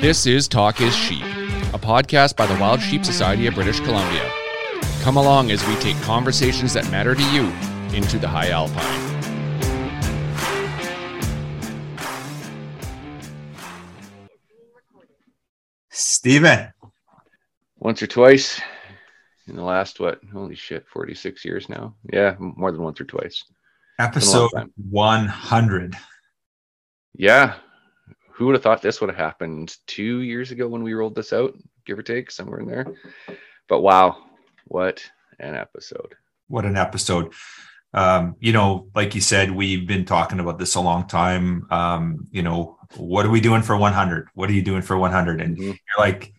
This is Talk is Sheep, a podcast by the Wild Sheep Society of British Columbia. Come along as we take conversations that matter to you into the high alpine. Steven. Once or twice in the last, what, holy shit, 46 years now? Yeah, more than once or twice. Episode 100. Yeah. Who would have thought this would have happened two years ago when we rolled this out, give or take, somewhere in there? But wow, what an episode. What an episode. Um, you know, like you said, we've been talking about this a long time. Um, you know, what are we doing for 100? What are you doing for 100? And mm-hmm. you're like,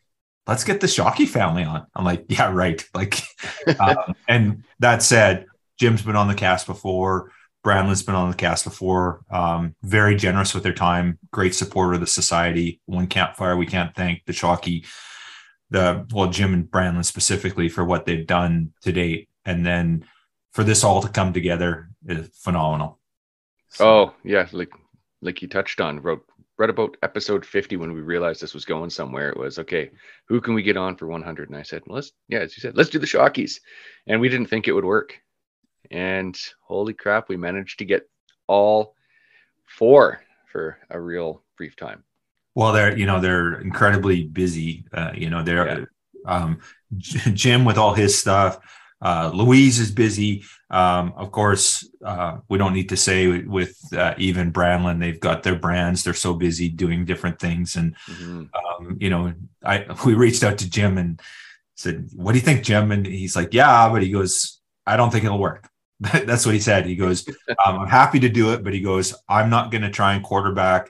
let's get the Shockey family on. I'm like, yeah, right. Like, um, and that said, Jim's been on the cast before. Branlin's been on the cast before. Um, very generous with their time. Great supporter of the society. One campfire. We can't thank the Shockey, the well, Jim and Branlin specifically for what they've done to date. And then for this all to come together is phenomenal. So. Oh yeah, like like you touched on, wrote read about episode 50 when we realized this was going somewhere. It was okay, who can we get on for 100? And I said, well, let's, yeah, as you said, let's do the Shockies. And we didn't think it would work. And holy crap, we managed to get all four for a real brief time. Well, they're, you know, they're incredibly busy. Uh, you know, they're, yeah. um, Jim with all his stuff, uh, Louise is busy. Um, of course, uh, we don't need to say with uh, even Branlin, they've got their brands. They're so busy doing different things. And, mm-hmm. um, you know, I, we reached out to Jim and said, what do you think, Jim? And he's like, yeah, but he goes, I don't think it'll work. That's what he said. He goes, um, I'm happy to do it, but he goes, I'm not going to try and quarterback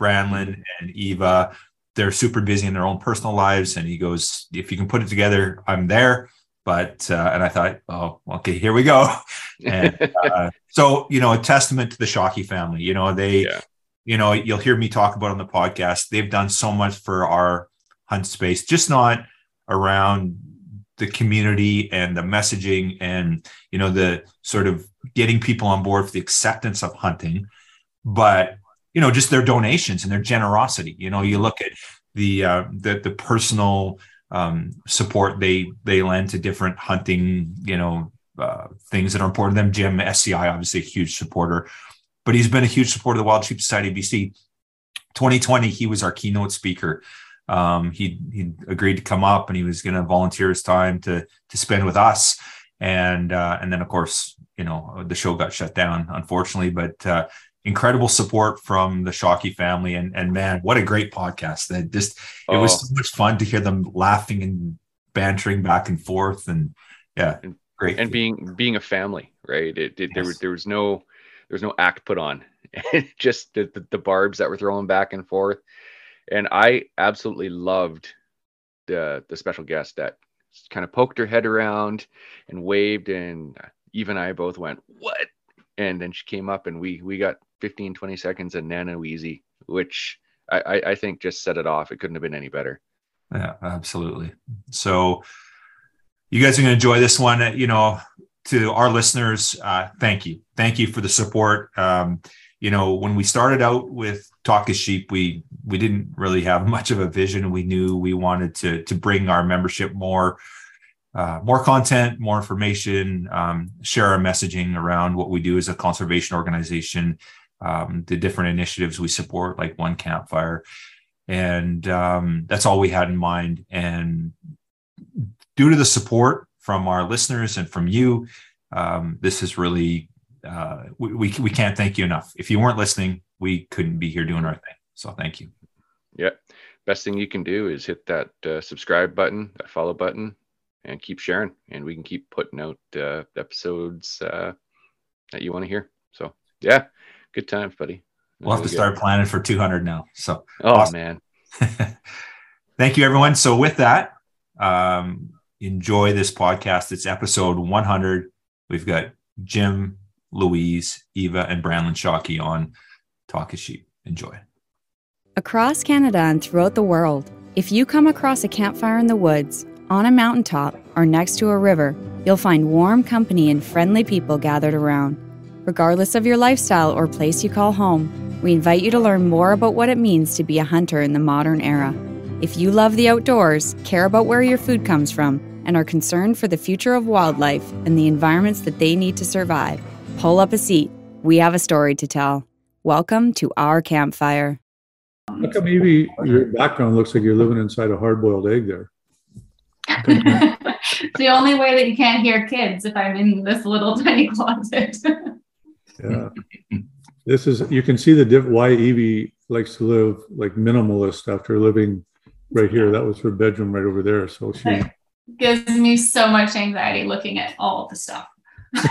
Branlin and Eva. They're super busy in their own personal lives. And he goes, if you can put it together, I'm there but uh, and I thought, oh, okay, here we go. And uh, so you know, a testament to the Shockey family. You know, they, yeah. you know, you'll hear me talk about on the podcast. They've done so much for our hunt space, just not around the community and the messaging and you know the sort of getting people on board for the acceptance of hunting, but you know, just their donations and their generosity. You know, you look at the uh, the the personal um, support they they lend to different hunting, you know, uh, things that are important to them. Jim SCI, obviously a huge supporter, but he's been a huge supporter of the Wild Sheep Society BC. 2020, he was our keynote speaker. Um, he he agreed to come up and he was going to volunteer his time to to spend with us. And uh, and then of course, you know, the show got shut down, unfortunately. But uh, incredible support from the Shockey family. And, and man, what a great podcast. That just, it oh. was so much fun to hear them laughing and bantering back and forth. And yeah, and, great. And being, being a family, right. It, it yes. there was, there was no, there was no act put on just the, the, the barbs that were thrown back and forth. And I absolutely loved the, the special guest that kind of poked her head around and waved and Eve and I both went, what? And then she came up and we, we got 15, 20 seconds and Nana Weezy, which I, I think just set it off. It couldn't have been any better. Yeah, absolutely. So you guys are going to enjoy this one. You know, to our listeners, uh, thank you. Thank you for the support. Um, you know, when we started out with Talk is Sheep, we we didn't really have much of a vision. We knew we wanted to to bring our membership more uh, more content, more information, um, share our messaging around what we do as a conservation organization, um, the different initiatives we support, like One Campfire. And um, that's all we had in mind. And due to the support from our listeners and from you, um, this is really, uh, we, we, we can't thank you enough. If you weren't listening, we couldn't be here doing our thing. So thank you. Yeah. Best thing you can do is hit that uh, subscribe button, that follow button, and keep sharing. And we can keep putting out uh, episodes uh, that you want to hear. So, yeah good times, buddy. We'll have to start planning for 200 now. So, oh awesome. man, thank you, everyone. So, with that, um, enjoy this podcast. It's episode 100. We've got Jim, Louise, Eva, and Branlin Shockey on Talk is Sheep. Enjoy. Across Canada and throughout the world, if you come across a campfire in the woods, on a mountaintop, or next to a river, you'll find warm company and friendly people gathered around. Regardless of your lifestyle or place you call home, We invite you to learn more about what it means to be a hunter in the modern era. If you love the outdoors, care about where your food comes from, and are concerned for the future of wildlife and the environments that they need to survive, pull up a seat. We have a story to tell. Welcome to our campfire. Look, come maybe your background looks like you're living inside a hard boiled egg there? it's the only way that you can't hear kids if I'm in this little tiny closet. yeah. This is, you can see the diff, why Evie likes to live like minimalist after living right here. That was her bedroom right over there. So she it gives me so much anxiety looking at all the stuff.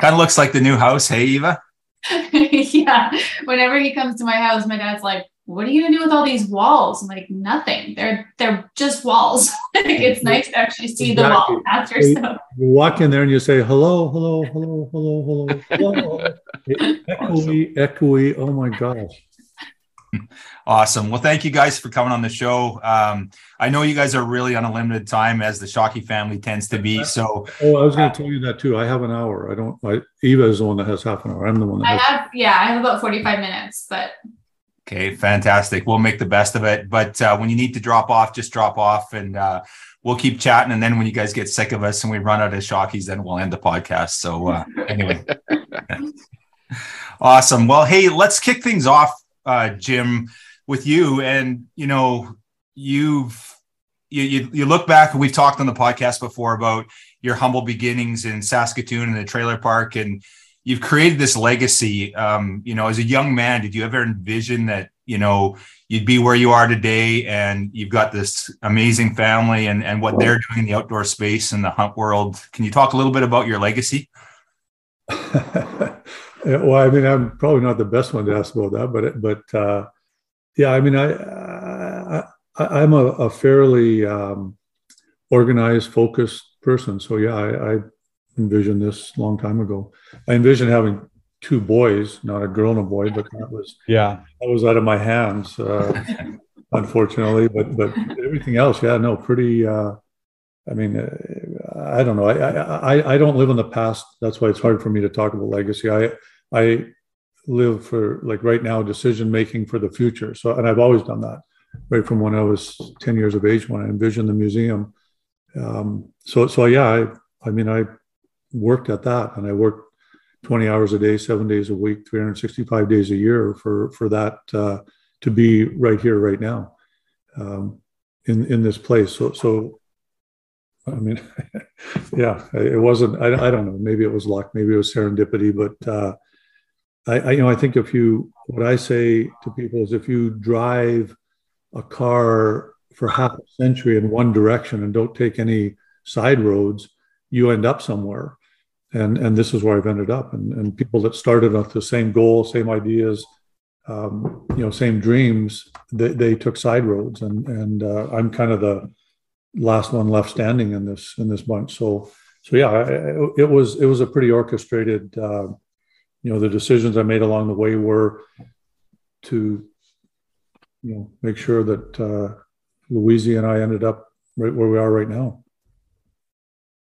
kind of looks like the new house. Hey, Eva. yeah. Whenever he comes to my house, my dad's like, what are you gonna do with all these walls? I'm like, nothing. They're they're just walls. like it's nice to actually see exactly. the wall after so. You walk in there and you say, hello, hello, hello, hello, hello, hello. echoey, echoey. Oh my gosh. Awesome. Well, thank you guys for coming on the show. Um, I know you guys are really on a limited time, as the Shockey family tends to be. So, oh, I was going to tell you that too. I have an hour. I don't. I, Eva is the one that has half an hour. I'm the one that I has. have. Yeah, I have about forty-five minutes, but. Okay, fantastic. We'll make the best of it. But uh, when you need to drop off, just drop off, and uh, we'll keep chatting. And then when you guys get sick of us and we run out of Shockies, then we'll end the podcast. So uh, anyway, awesome. Well, hey, let's kick things off, uh, Jim with you. And you know you've you, you, you look back and we've talked on the podcast before about your humble beginnings in Saskatoon in the trailer park and you've created this legacy. Um, you know as a young man did you ever envision that you know you'd be where you are today and you've got this amazing family and and what they're doing in the outdoor space and the hunt world? Can you talk a little bit about your legacy well i mean i'm probably not the best one to ask about that but but uh, yeah, I mean, I, I am a, a, fairly um, organized, focused person. So yeah, I, I envisioned this a long time ago. I envisioned having two boys, not a girl and a boy, but that was yeah, that was out of my hands, uh, unfortunately. But but everything else, yeah, no, pretty. Uh, I mean, uh, I don't know. I, I I don't live in the past. That's why it's hard for me to talk about legacy. I I live for like right now decision making for the future. So, and I've always done that right from when I was 10 years of age when I envisioned the museum. Um, so, so yeah, I, I mean, I worked at that and I worked 20 hours a day, seven days a week, 365 days a year for, for that uh, to be right here, right now um, in, in this place. So, so I mean, yeah, it wasn't, I, I don't know, maybe it was luck, maybe it was serendipity, but uh, I, I, you know, I think if you, what I say to people is if you drive a car for half a century in one direction and don't take any side roads, you end up somewhere. And, and this is where I've ended up. And, and people that started with the same goal, same ideas, um, you know, same dreams, they, they took side roads. And, and uh, I'm kind of the last one left standing in this, in this bunch. So, so yeah, it, it was, it was a pretty orchestrated, uh, you know the decisions I made along the way were to you know make sure that uh, Louise and I ended up right where we are right now.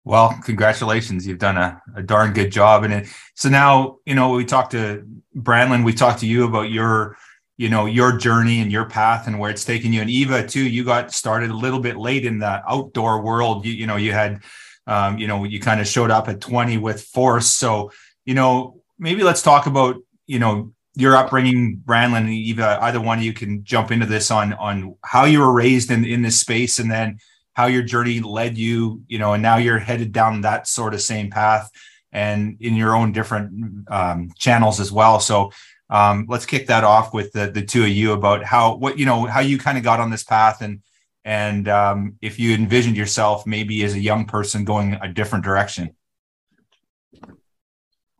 Well, congratulations. You've done a, a darn good job and it. So now, you know, we talked to Branlin, we talked to you about your, you know, your journey and your path and where it's taken you. And Eva, too, you got started a little bit late in the outdoor world. You, you know, you had, um, you know, you kind of showed up at 20 with force. So, you know, maybe let's talk about you know your upbringing, Branlin and Eva. Either one of you can jump into this on on how you were raised in in this space, and then how your journey led you. You know, and now you're headed down that sort of same path, and in your own different um, channels as well. So. Um, let's kick that off with the, the two of you about how what you know how you kind of got on this path and and um, if you envisioned yourself maybe as a young person going a different direction.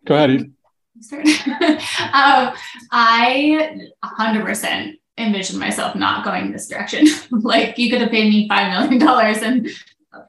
Go ahead. um, I 100% envisioned myself not going this direction. like you could have paid me $5 million and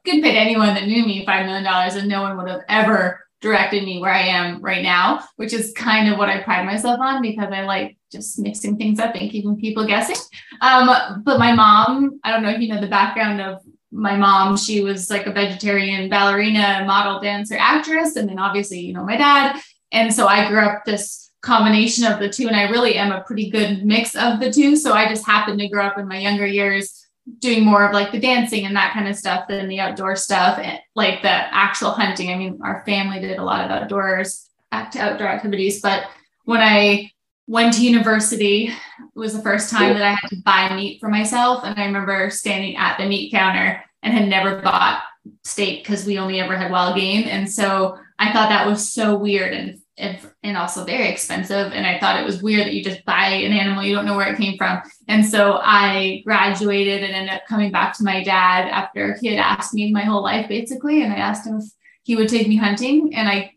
could pay anyone that knew me $5 million and no one would have ever directed me where I am right now, which is kind of what I pride myself on because I like just mixing things up and keeping people guessing. Um, but my mom, I don't know if you know the background of my mom, she was like a vegetarian ballerina, model, dancer, actress. And then obviously, you know, my dad, and so I grew up this combination of the two. And I really am a pretty good mix of the two. So I just happened to grow up in my younger years doing more of like the dancing and that kind of stuff than the outdoor stuff and like the actual hunting. I mean, our family did a lot of outdoors act outdoor activities, but when I went to university, it was the first time that I had to buy meat for myself. And I remember standing at the meat counter and had never bought steak because we only ever had wild game. And so I thought that was so weird and and also very expensive. And I thought it was weird that you just buy an animal, you don't know where it came from. And so I graduated and ended up coming back to my dad after he had asked me my whole life, basically. And I asked him if he would take me hunting. And I,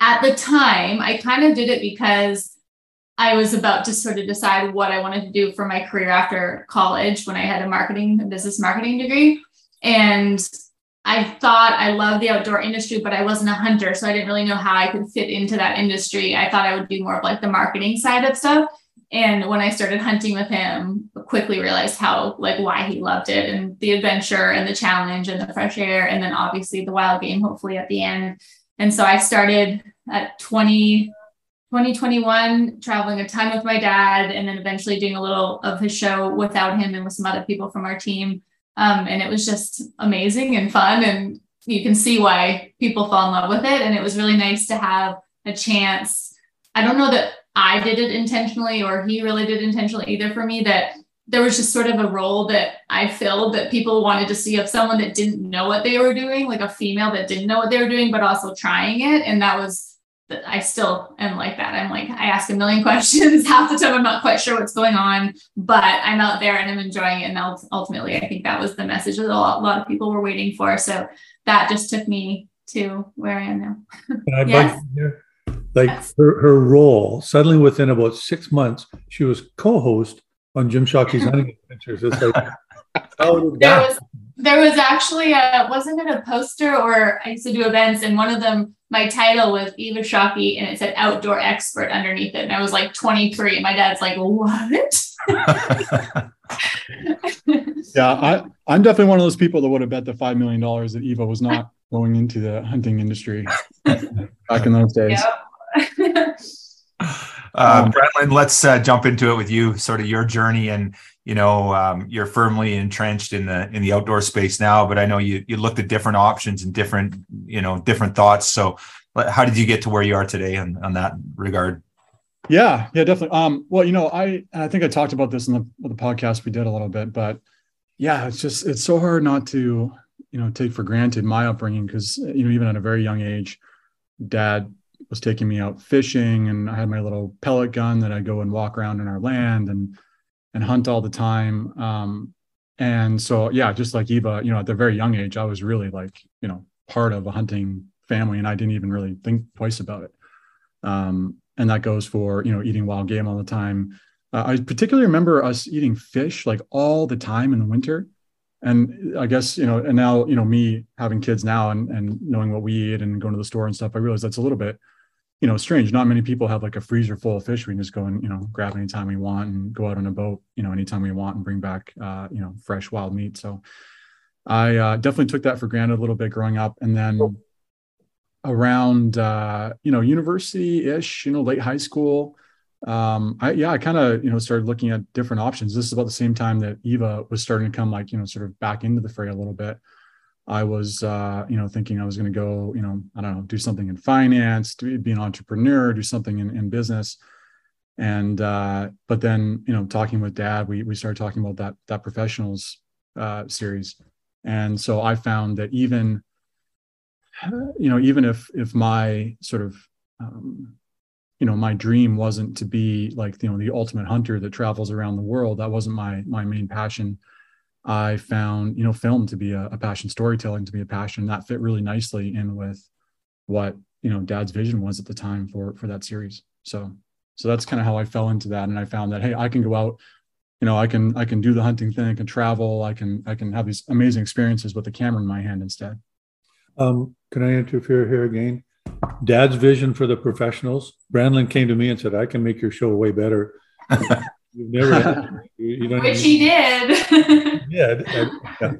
at the time, I kind of did it because I was about to sort of decide what I wanted to do for my career after college when I had a marketing, business marketing degree. And I thought I loved the outdoor industry, but I wasn't a hunter. So I didn't really know how I could fit into that industry. I thought I would do more of like the marketing side of stuff. And when I started hunting with him, quickly realized how like why he loved it and the adventure and the challenge and the fresh air. And then obviously the wild game, hopefully at the end. And so I started at 20, 2021, traveling a ton with my dad, and then eventually doing a little of his show without him and with some other people from our team um, and it was just amazing and fun. And you can see why people fall in love with it. And it was really nice to have a chance. I don't know that I did it intentionally or he really did intentionally either for me that there was just sort of a role that I filled that people wanted to see of someone that didn't know what they were doing, like a female that didn't know what they were doing, but also trying it. And that was I still am like that. I'm like, I ask a million questions. Half the time, I'm not quite sure what's going on, but I'm out there and I'm enjoying it. And ultimately, I think that was the message that a lot, a lot of people were waiting for. So that just took me to where I am now. Can I yes. here? Like yes. her, her role, suddenly within about six months, she was co host on Jim Shockey's Hunting Adventures. It's like, there was there was actually a wasn't it a poster or I used to do events and one of them my title was Eva Shockey and it said outdoor expert underneath it and I was like 23 and my dad's like what yeah I I'm definitely one of those people that would have bet the five million dollars that Eva was not going into the hunting industry back in those days yep. uh, Branlin, let's uh, jump into it with you, sort of your journey and you know um, you're firmly entrenched in the in the outdoor space now but i know you you looked at different options and different you know different thoughts. So how did you get to where you are today on, on that regard? Yeah yeah definitely. Um well you know i i think i talked about this in the, the podcast we did a little bit but yeah it's just it's so hard not to you know take for granted my upbringing because you know even at a very young age dad was taking me out fishing and i had my little pellet gun that i'd go and walk around in our land and and hunt all the time. Um, and so, yeah, just like Eva, you know, at the very young age, I was really like, you know, part of a hunting family, and I didn't even really think twice about it. Um, and that goes for you know eating wild game all the time. Uh, I particularly remember us eating fish like all the time in the winter. And I guess you know, and now you know me having kids now and and knowing what we eat and going to the store and stuff, I realize that's a little bit you know, strange. Not many people have like a freezer full of fish. We can just go and, you know, grab anytime we want and go out on a boat, you know, anytime we want and bring back, uh, you know, fresh wild meat. So I uh, definitely took that for granted a little bit growing up. And then around, uh, you know, university ish, you know, late high school, um, I, yeah, I kind of, you know, started looking at different options. This is about the same time that Eva was starting to come like, you know, sort of back into the fray a little bit. I was, uh, you know, thinking I was going to go, you know, I don't know, do something in finance, do, be an entrepreneur, do something in, in business. And, uh, but then, you know, talking with dad, we, we started talking about that, that professionals uh, series. And so I found that even, you know, even if, if my sort of, um, you know, my dream wasn't to be like, you know, the ultimate hunter that travels around the world, that wasn't my, my main passion I found, you know, film to be a, a, passion, storytelling to be a passion. That fit really nicely in with what, you know, dad's vision was at the time for for that series. So so that's kind of how I fell into that. And I found that, hey, I can go out, you know, I can I can do the hunting thing, I can travel, I can I can have these amazing experiences with the camera in my hand instead. Um, can I interfere here again? Dad's vision for the professionals. Branlin came to me and said, I can make your show way better. You've never, you, you don't Which he did. yeah. yeah.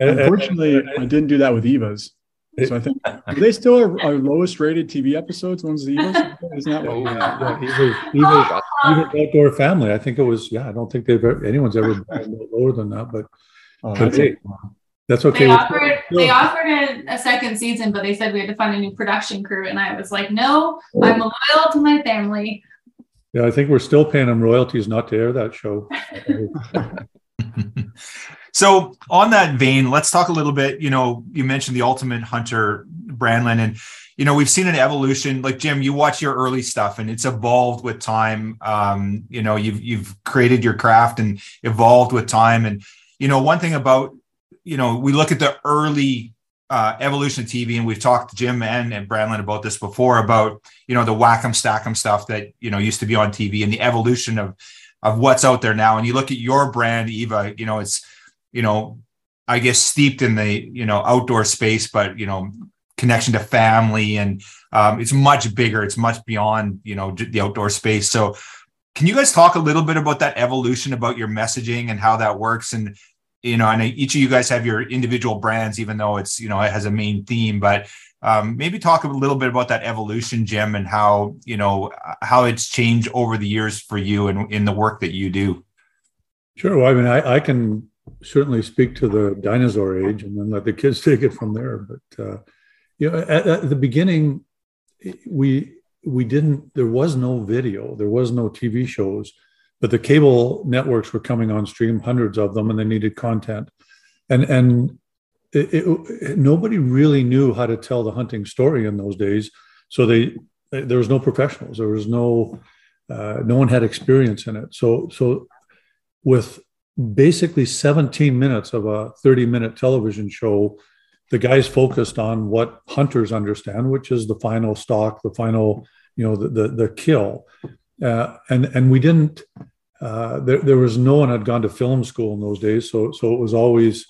Unfortunately, I didn't do that with Eva's. So I think are they still are our lowest rated TV episodes. One's the Eagles. Isn't that Oh, what? Yeah, Eagles, Eagles, Eagles outdoor family. I think it was. Yeah, I don't think they've ever, anyone's ever been lower than that. But Oh, but that's hey, that's okay. They We're offered still- they offered a, a second season, but they said we had to find a new production crew, and I was like, no, I'm loyal to my family. Yeah, I think we're still paying them royalties not to air that show. so on that vein let's talk a little bit you know you mentioned the ultimate hunter Branlin and you know we've seen an evolution. Like jim you watch your early stuff and it's evolved with time. Um you know you've you've created your craft and evolved with time. And you know one thing about you know we look at the early uh, evolution of TV, and we've talked to Jim and, and Branlin about this before about you know the whack'em stack'em stuff that you know used to be on TV and the evolution of of what's out there now. And you look at your brand, Eva, you know it's you know I guess steeped in the you know outdoor space, but you know connection to family and um, it's much bigger. It's much beyond you know the outdoor space. So can you guys talk a little bit about that evolution about your messaging and how that works and you know, and each of you guys have your individual brands, even though it's, you know, it has a main theme, but um, maybe talk a little bit about that evolution, Jim, and how, you know, how it's changed over the years for you and in the work that you do. Sure. Well, I mean, I, I can certainly speak to the dinosaur age and then let the kids take it from there. But, uh, you know, at, at the beginning, we, we didn't, there was no video, there was no TV shows but the cable networks were coming on stream, hundreds of them, and they needed content. And and it, it, nobody really knew how to tell the hunting story in those days. So they there was no professionals. There was no uh, no one had experience in it. So so with basically 17 minutes of a 30 minute television show, the guys focused on what hunters understand, which is the final stalk, the final you know the the, the kill. Uh, and and we didn't. Uh, there, there was no one had gone to film school in those days, so so it was always,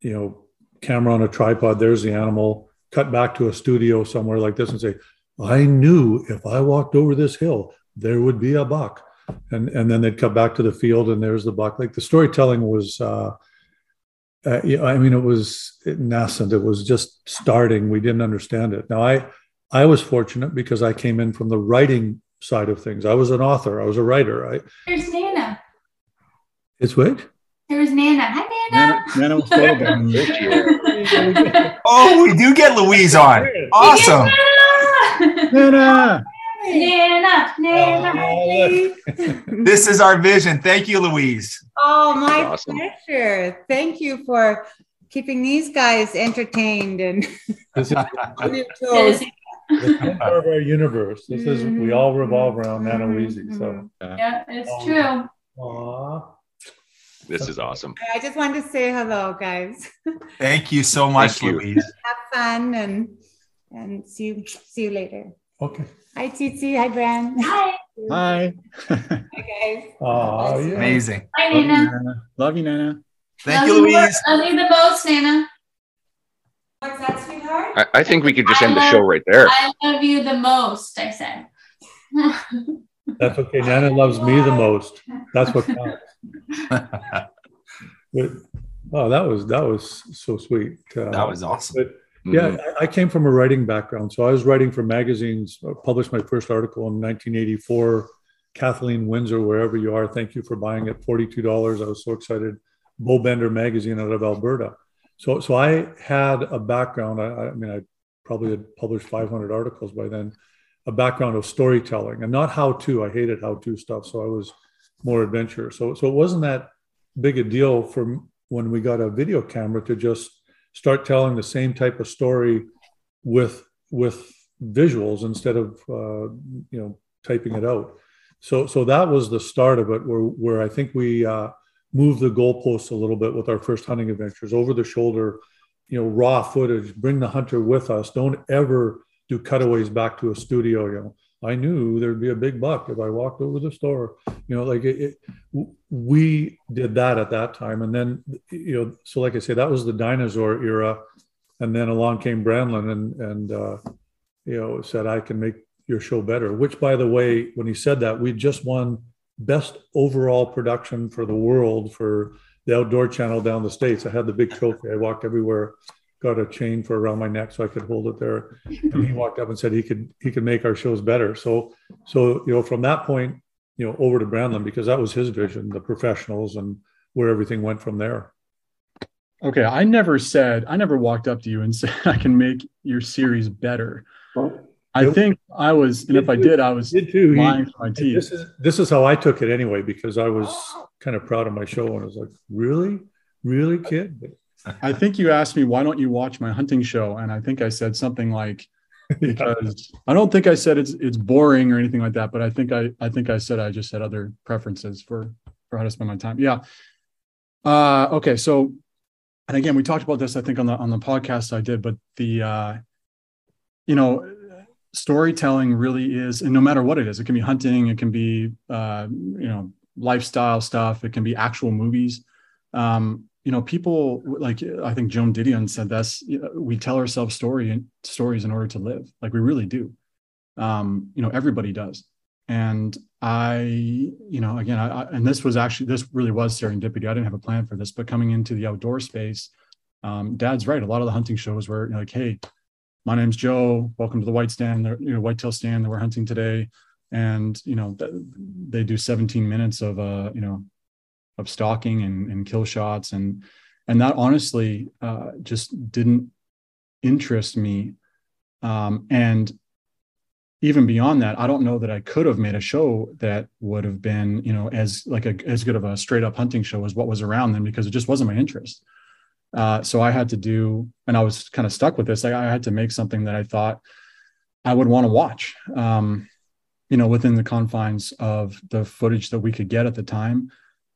you know, camera on a tripod. There's the animal. Cut back to a studio somewhere like this and say, "I knew if I walked over this hill, there would be a buck," and and then they'd cut back to the field and there's the buck. Like the storytelling was. Uh, uh, I mean, it was nascent. It was just starting. We didn't understand it. Now, I I was fortunate because I came in from the writing side of things. I was an author. I was a writer. I, There's Nana. it's what? There's Nana. Hi, Nana, Nana. Nana was full. Oh, we do get Louise on. Awesome. Nana. Nana. Nana. Oh, This is our vision. Thank you, Louise. Oh, my Awesome. pleasure. Thank you for keeping these guys entertained and This is on their There's- toes. the center of our universe. This is we all revolve mm-hmm. around Nana Weezy. So, mm-hmm. Yeah, it's oh, true. Aw. This is awesome. I just wanted to say hello, guys. Thank you so much, Thank you. Louise. Have fun and and see you see you later. okay. Hi, Tsitsi. Hi, Bran. Hi. Hi. Hi, guys. Oh, yeah. Amazing. Hi, Love you, Nana. Nana. Love you, Nana. Thank Love you, more- Louise. Love you the most, Nana. What's that, sweetheart? I, I think we could just I end the show right there. I love you the most, I said. That's okay. Nana loves me the most. That's what counts. But, oh, that was that was so sweet. Uh, That was awesome. But yeah, I, I came from a writing background, so I was writing for magazines. I published my first article in 1984. Kathleen Windsor, wherever you are, thank you for buying it. Forty-two dollars. I was so excited. Bowbender magazine out of Alberta. So, so I had a background. I, I mean, I probably had published 500 articles by then. A background of storytelling and not how to. I hated how to stuff, so I was more adventure. So, so it wasn't that big a deal for when we got a video camera to just start telling the same type of story with with visuals instead of uh, you know typing it out. So so that was the start of it, where where I think we uh, moved the goalposts a little bit with our first hunting adventures, over the shoulder, you know, raw footage. Bring the hunter with us. Don't ever do cutaways back to a studio. You know, I knew there'd be a big buck if I walked over the store. You know, like it, it we did that at that time, and then you know, so like I say, that was the dinosaur era, and then along came Branlin and and uh, you know said I can make your show better. Which, by the way, when he said that, we just won best overall production for the world for the Outdoor Channel down the states. I had the big trophy. I walked everywhere, got a chain for around my neck so I could hold it there. And he walked up and said he could he could make our shows better. So so you know from that point, you know, over to Branlin because that was his vision, the professionals and where everything went from there. Okay, I never said I never walked up to you and said I can make your series better. I think I was, and if I did, I was did too. lying my teeth. This is this is how I took it anyway because I was kind of proud of my show and I was like, really, really, kid. I think you asked me why don't you watch my hunting show, and I think I said something like because. I don't think I said it's it's boring or anything like that, but I think I I think I said I just had other preferences for for how to spend my time. Yeah. Uh, okay, so and again, we talked about this I think on the on the podcast I did, but the uh, you know storytelling really is, and no matter what it is, it can be hunting, it can be uh, you know lifestyle stuff, it can be actual movies. Um, you know, people like I think Joan Didion said this: you know, we tell ourselves story stories in order to live. Like we really do. Um, you know, everybody does. And I, you know, again, I, I, and this was actually this really was serendipity. I didn't have a plan for this, but coming into the outdoor space, um, Dad's right. A lot of the hunting shows were you know, like, hey, my name's Joe. Welcome to the white stand, you know, whitetail stand that we're hunting today. And, you know, they do 17 minutes of, uh, you know, of stalking and, and kill shots. And, and that honestly uh, just didn't interest me. Um, and even beyond that, I don't know that I could have made a show that would have been, you know, as like a, as good of a straight up hunting show as what was around then because it just wasn't my interest. Uh, so I had to do, and I was kind of stuck with this. Like I had to make something that I thought I would want to watch, um, you know, within the confines of the footage that we could get at the time.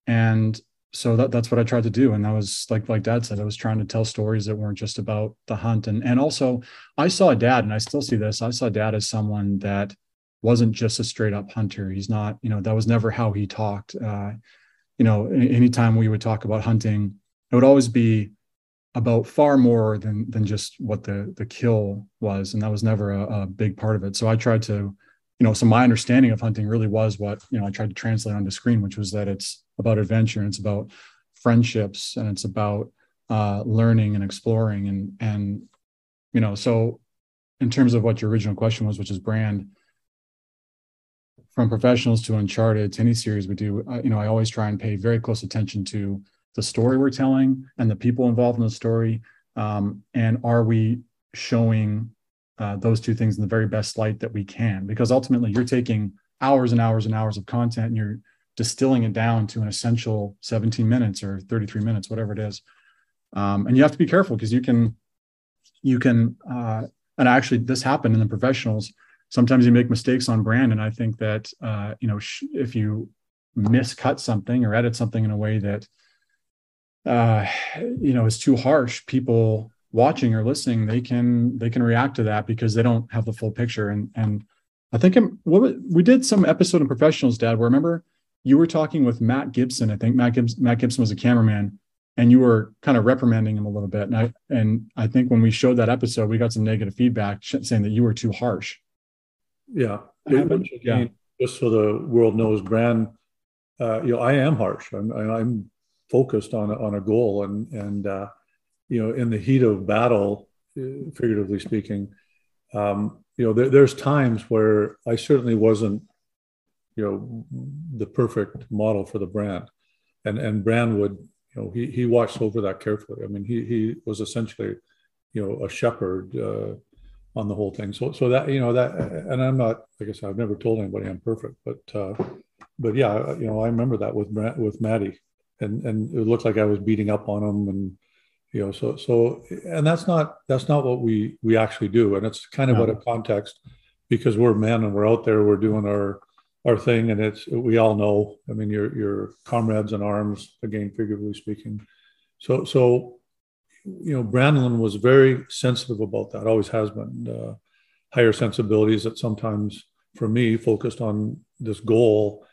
And so that, that's what I tried to do. And that was like, like dad said, I was trying to tell stories that weren't just about the hunt. And, and also I saw dad, and I still see this. I saw dad as someone that wasn't just a straight up hunter. He's not, you know, that was never how he talked. Uh, you know, anytime we would talk about hunting, it would always be about far more than than just what the the kill was and that was never a, a, big part of it. So i tried to you know so my understanding of hunting really was what you know i tried to translate onto screen which was that it's about adventure and it's about friendships and it's about uh, learning and exploring and and you know so in terms of what your original question was which is brand from professionals to uncharted to any series we do uh, you know i always try and pay very close attention to the story we're telling and the people involved in the story? Um, and are we showing uh, those two things in the very best light that we can? Because ultimately, you're taking hours and hours and hours of content and you're distilling it down to an essential 17 minutes or 33 minutes, whatever it is. Um, and you have to be careful because you can, you can, uh, and actually, this happened in the professionals. Sometimes you make mistakes on brand, and I think that uh, you know sh- if you miscut something or edit something in a way that uh, you know is too harsh. People watching or listening they can they can react to that because they don't have the full picture. And and i think I'm, what we did some episode in professionals dad where remember you were talking with matt gibson i think matt gibson, matt gibson was a cameraman and you were kind of reprimanding him a little bit. And i and i think when we showed that episode we got some negative feedback saying that you were too harsh. Yeah, yeah. just so the world knows brand uh, you know i am harsh. I'm, I'm focused on a, on a goal. And and uh, you know in the heat of battle uh, figuratively speaking um, you know there, there's times where i certainly wasn't you know the perfect model for the brand. And and brand would you know he, he watched over that carefully. I mean he he was essentially you know a shepherd uh, on the whole thing. So so that you know that and i'm not like i said i've never told anybody i'm perfect but uh but yeah you know i remember that with with maddie and and it looked like I was beating up on him and you know so so and that's not that's not what we we actually do. And it's kind of no. out of context because we're men and we're out there we're doing our our thing. And it's we all know I mean your your comrades in arms again figuratively speaking. So so you know Branlin was very sensitive about that always has been uh, higher sensibilities that sometimes for me focused on this goal.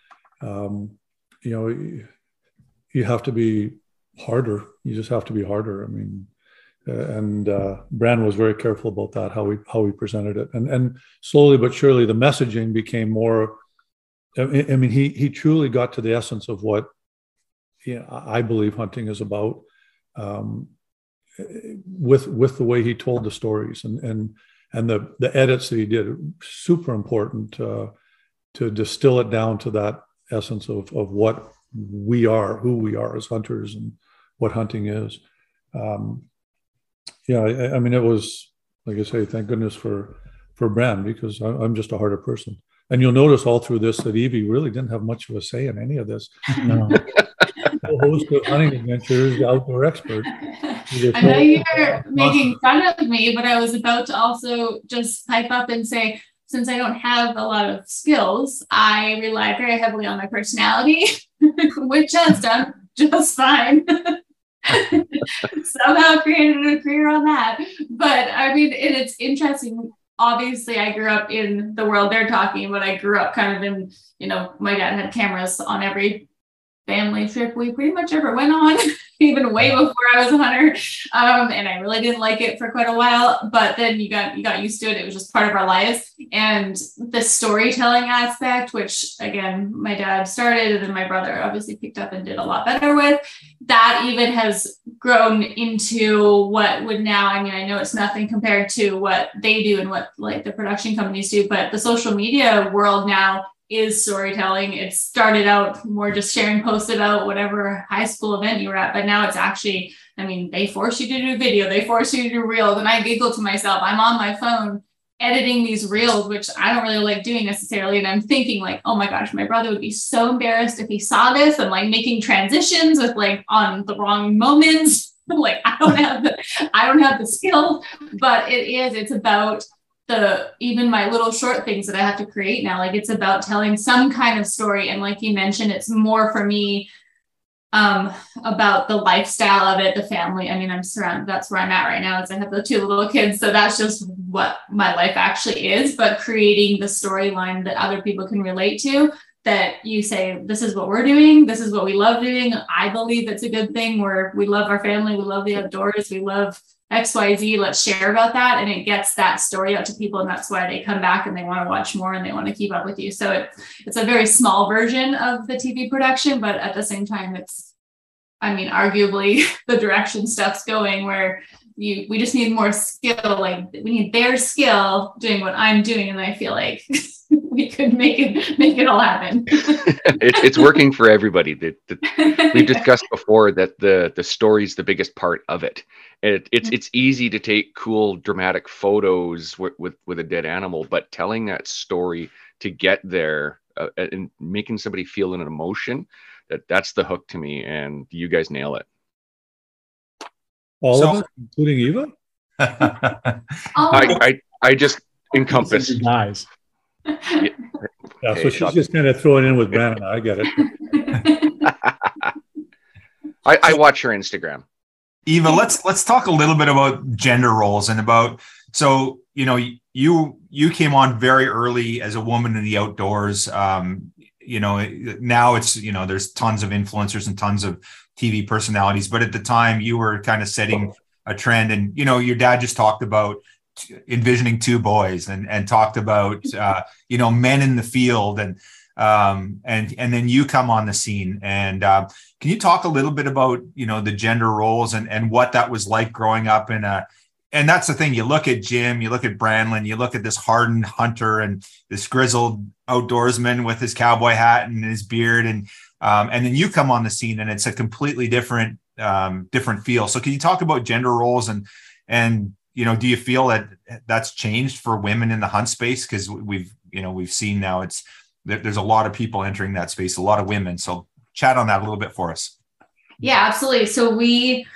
Um, you know you have to be harder. You just have to be harder. I mean, uh, and uh, Brand was very careful about that how we how we presented it, and and slowly but surely the messaging became more. I, mean, he he truly got to the essence of what you know, I believe hunting is about. Um, with with the way he told the stories and and and the the edits that he did super important uh, to distill it down to that essence of of what we are who we are as hunters and what hunting is. Um, yeah I, I, mean it was like i say thank goodness for for Bran because i'm just a harder person. And you'll notice all through this that evie really didn't have much of a say in any of this. No. host of hunting adventures the outdoor expert. I know you're making fun of me, but I was about to also just pipe up and say, since I don't have a lot of skills, I rely very heavily on my personality, which has done just fine. Somehow created a career on that. But I mean, and it's interesting. Obviously, I grew up in the world they're talking but I grew up kind of in, you know, my dad had cameras on every family trip we pretty much ever went on, even way before I was a hunter. Um, and I really didn't like it for quite a while, but then you got you got used to it. It was just part of our lives. And the storytelling aspect, which again, my dad started and then my brother obviously picked up and did a lot better with, that even has grown into what would now, I mean, I know it's nothing compared to what they do and what like the production companies do, but the social media world now is storytelling. It started out more just sharing posts about whatever high school event you were at, but now it's actually, I mean, they force you to do video, they force you to do reels. And I giggle to myself, I'm on my phone editing these reels, which I don't really like doing necessarily. And I'm thinking, like, oh my gosh, my brother would be so embarrassed if he saw this and like making transitions with like on the wrong moments. like I don't have the I don't have the skills, but it is, it's about the even my little short things that I have to create now. Like it's about telling some kind of story. And like you mentioned, it's more for me um about the lifestyle of it, the family. I mean, I'm surrounded, that's where I'm at right now, is I have the two little kids. So that's just what my life actually is. But creating the storyline that other people can relate to that you say this is what we're doing this is what we love doing i believe it's a good thing where we love our family we love the outdoors we love XYZ, let's share about that. And it gets that story out to people. And that's why they come back and they want to watch more and they want to keep up with you. So it, it's a very small version of the TV production, but at the same time, it's, I mean, arguably the direction stuff's going where you, we just need more skill. Like we need their skill doing what I'm doing. And I feel like we could make it, make it all happen. it, it's working for everybody. The, the, we discussed before that the, the story's the biggest part of it. It, it's it's easy to take cool dramatic photos with, with, with a dead animal but telling that story to get there uh, and making somebody feel an emotion that that's the hook to me and you guys nail it. All so, of us including eva? I, I i just encompass eyes yeah, yeah so she's just kind of throwing in with brandon i get it I, I watch her instagram Eva, let's let's talk a little bit about gender roles and about so you know you you came on very early as a woman in the outdoors. Um, you know now it's you know there's tons of influencers and tons of TV personalities, but at the time you were kind of setting a trend, and you know your dad just talked about envisioning two boys and and talked about uh, you know men in the field and um, and and then you come on the scene. And uh, can you talk a little bit about you know the gender roles and and what that was like growing up in a and that's the thing. You look at Jim, you look at Branlin, you look at this hardened hunter and this grizzled outdoorsman with his cowboy hat and his beard, and um, and then you come on the scene, and it's a completely different um, different feel. So, can you talk about gender roles and and you know, do you feel that that's changed for women in the hunt space? Because we've you know we've seen now it's there's a lot of people entering that space, a lot of women. So chat on that a little bit for us. Yeah, absolutely. So we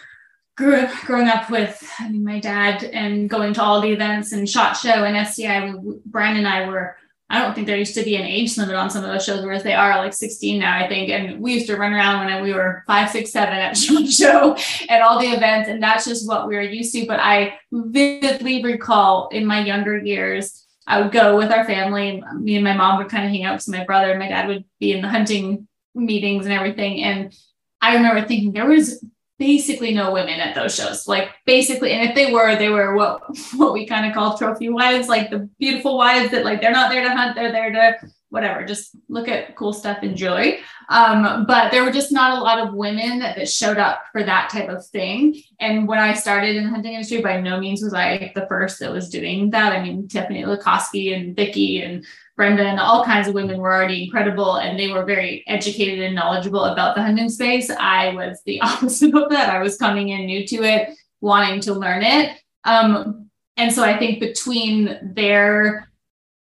grew growing up with I mean my dad and going to all the events and shot show and SCI. Brian and I were I don't think there used to be an age limit on some of those shows, whereas they are like 16 now, I think. And we used to run around when we were five, six, seven at Show at all the events. And that's just what we were used to. But I vividly recall in my younger years I would go with our family. And me and my mom would kind of hang out with my brother and my dad would be in the hunting meetings and everything. And I remember thinking there was basically no women at those shows. Like basically, and if they were, they were what what we kind of call trophy wives, like the beautiful wives that like they're not there to hunt, they're there to whatever, just look at cool stuff, enjoy. Um, but there were just not a lot of women that, that showed up for that type of thing. And when I started in the hunting industry, by no means was I the first that was doing that. I mean, Tiffany Lakosky and Vicky and Brenda and all kinds of women were already incredible and they were very educated and knowledgeable about the hunting space. I was the opposite of that. I was coming in new to it, wanting to learn it. Um, and so I think between their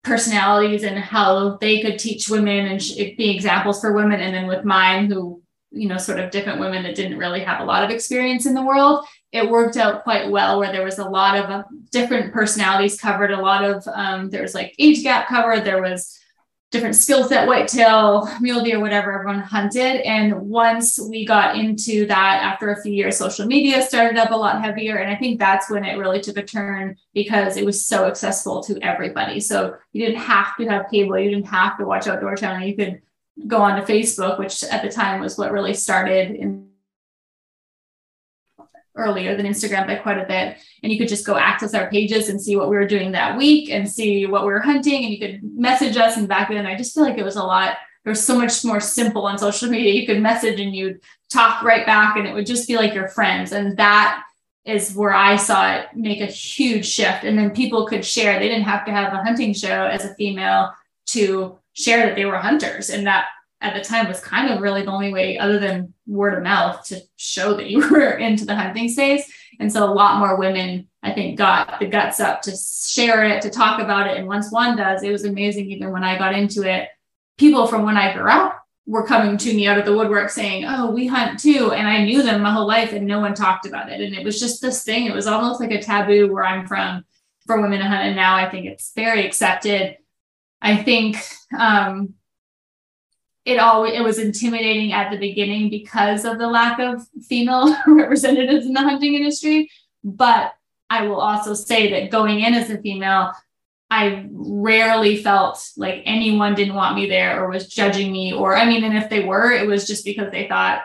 personalities and how they could teach women and be examples for women. And then with mine, who, you know, sort of different women that didn't really have a lot of experience in the world, it worked out quite well where there was a lot of uh, different personalities covered, a lot of, um, there was like age gap covered, there was different skill set, whitetail, mule deer, whatever everyone hunted. And once we got into that, after a few years, social media started up a lot heavier. And I think that's when it really took a turn because it was so accessible to everybody. So you didn't have to have cable, you didn't have to watch Outdoor Channel. You could go on to Facebook, which at the time was what really started in earlier than Instagram by quite a bit. And you could just go access our pages and see what we were doing that week and see what we were hunting. And you could message us. And back then, I just feel like it was a lot. There was so much more simple on social media. You could message and you'd talk right back, and it would just be like your friends. And that is where I saw it make a huge shift. And then people could share. They didn't have to have a hunting show as a female to share that they were hunters. And that at the time was kind of really the only way other than word of mouth to show that you were into the hunting space. And so a lot more women i think got the guts up to share it to talk about it. And once one does it was amazing even when i got into it. People from when i grew up were coming to me out of the woodwork saying oh we hunt too. And i knew them my whole life and no one talked about it. And it was just this thing. It was almost like a taboo where i'm from for women to hunt. And now i think it's very accepted. I think um, it all it was intimidating at the beginning because of the lack of female representatives in the hunting industry. But i will also say that going in as a female i rarely felt like anyone didn't want me there or was judging me or i mean and if they were it was just because they thought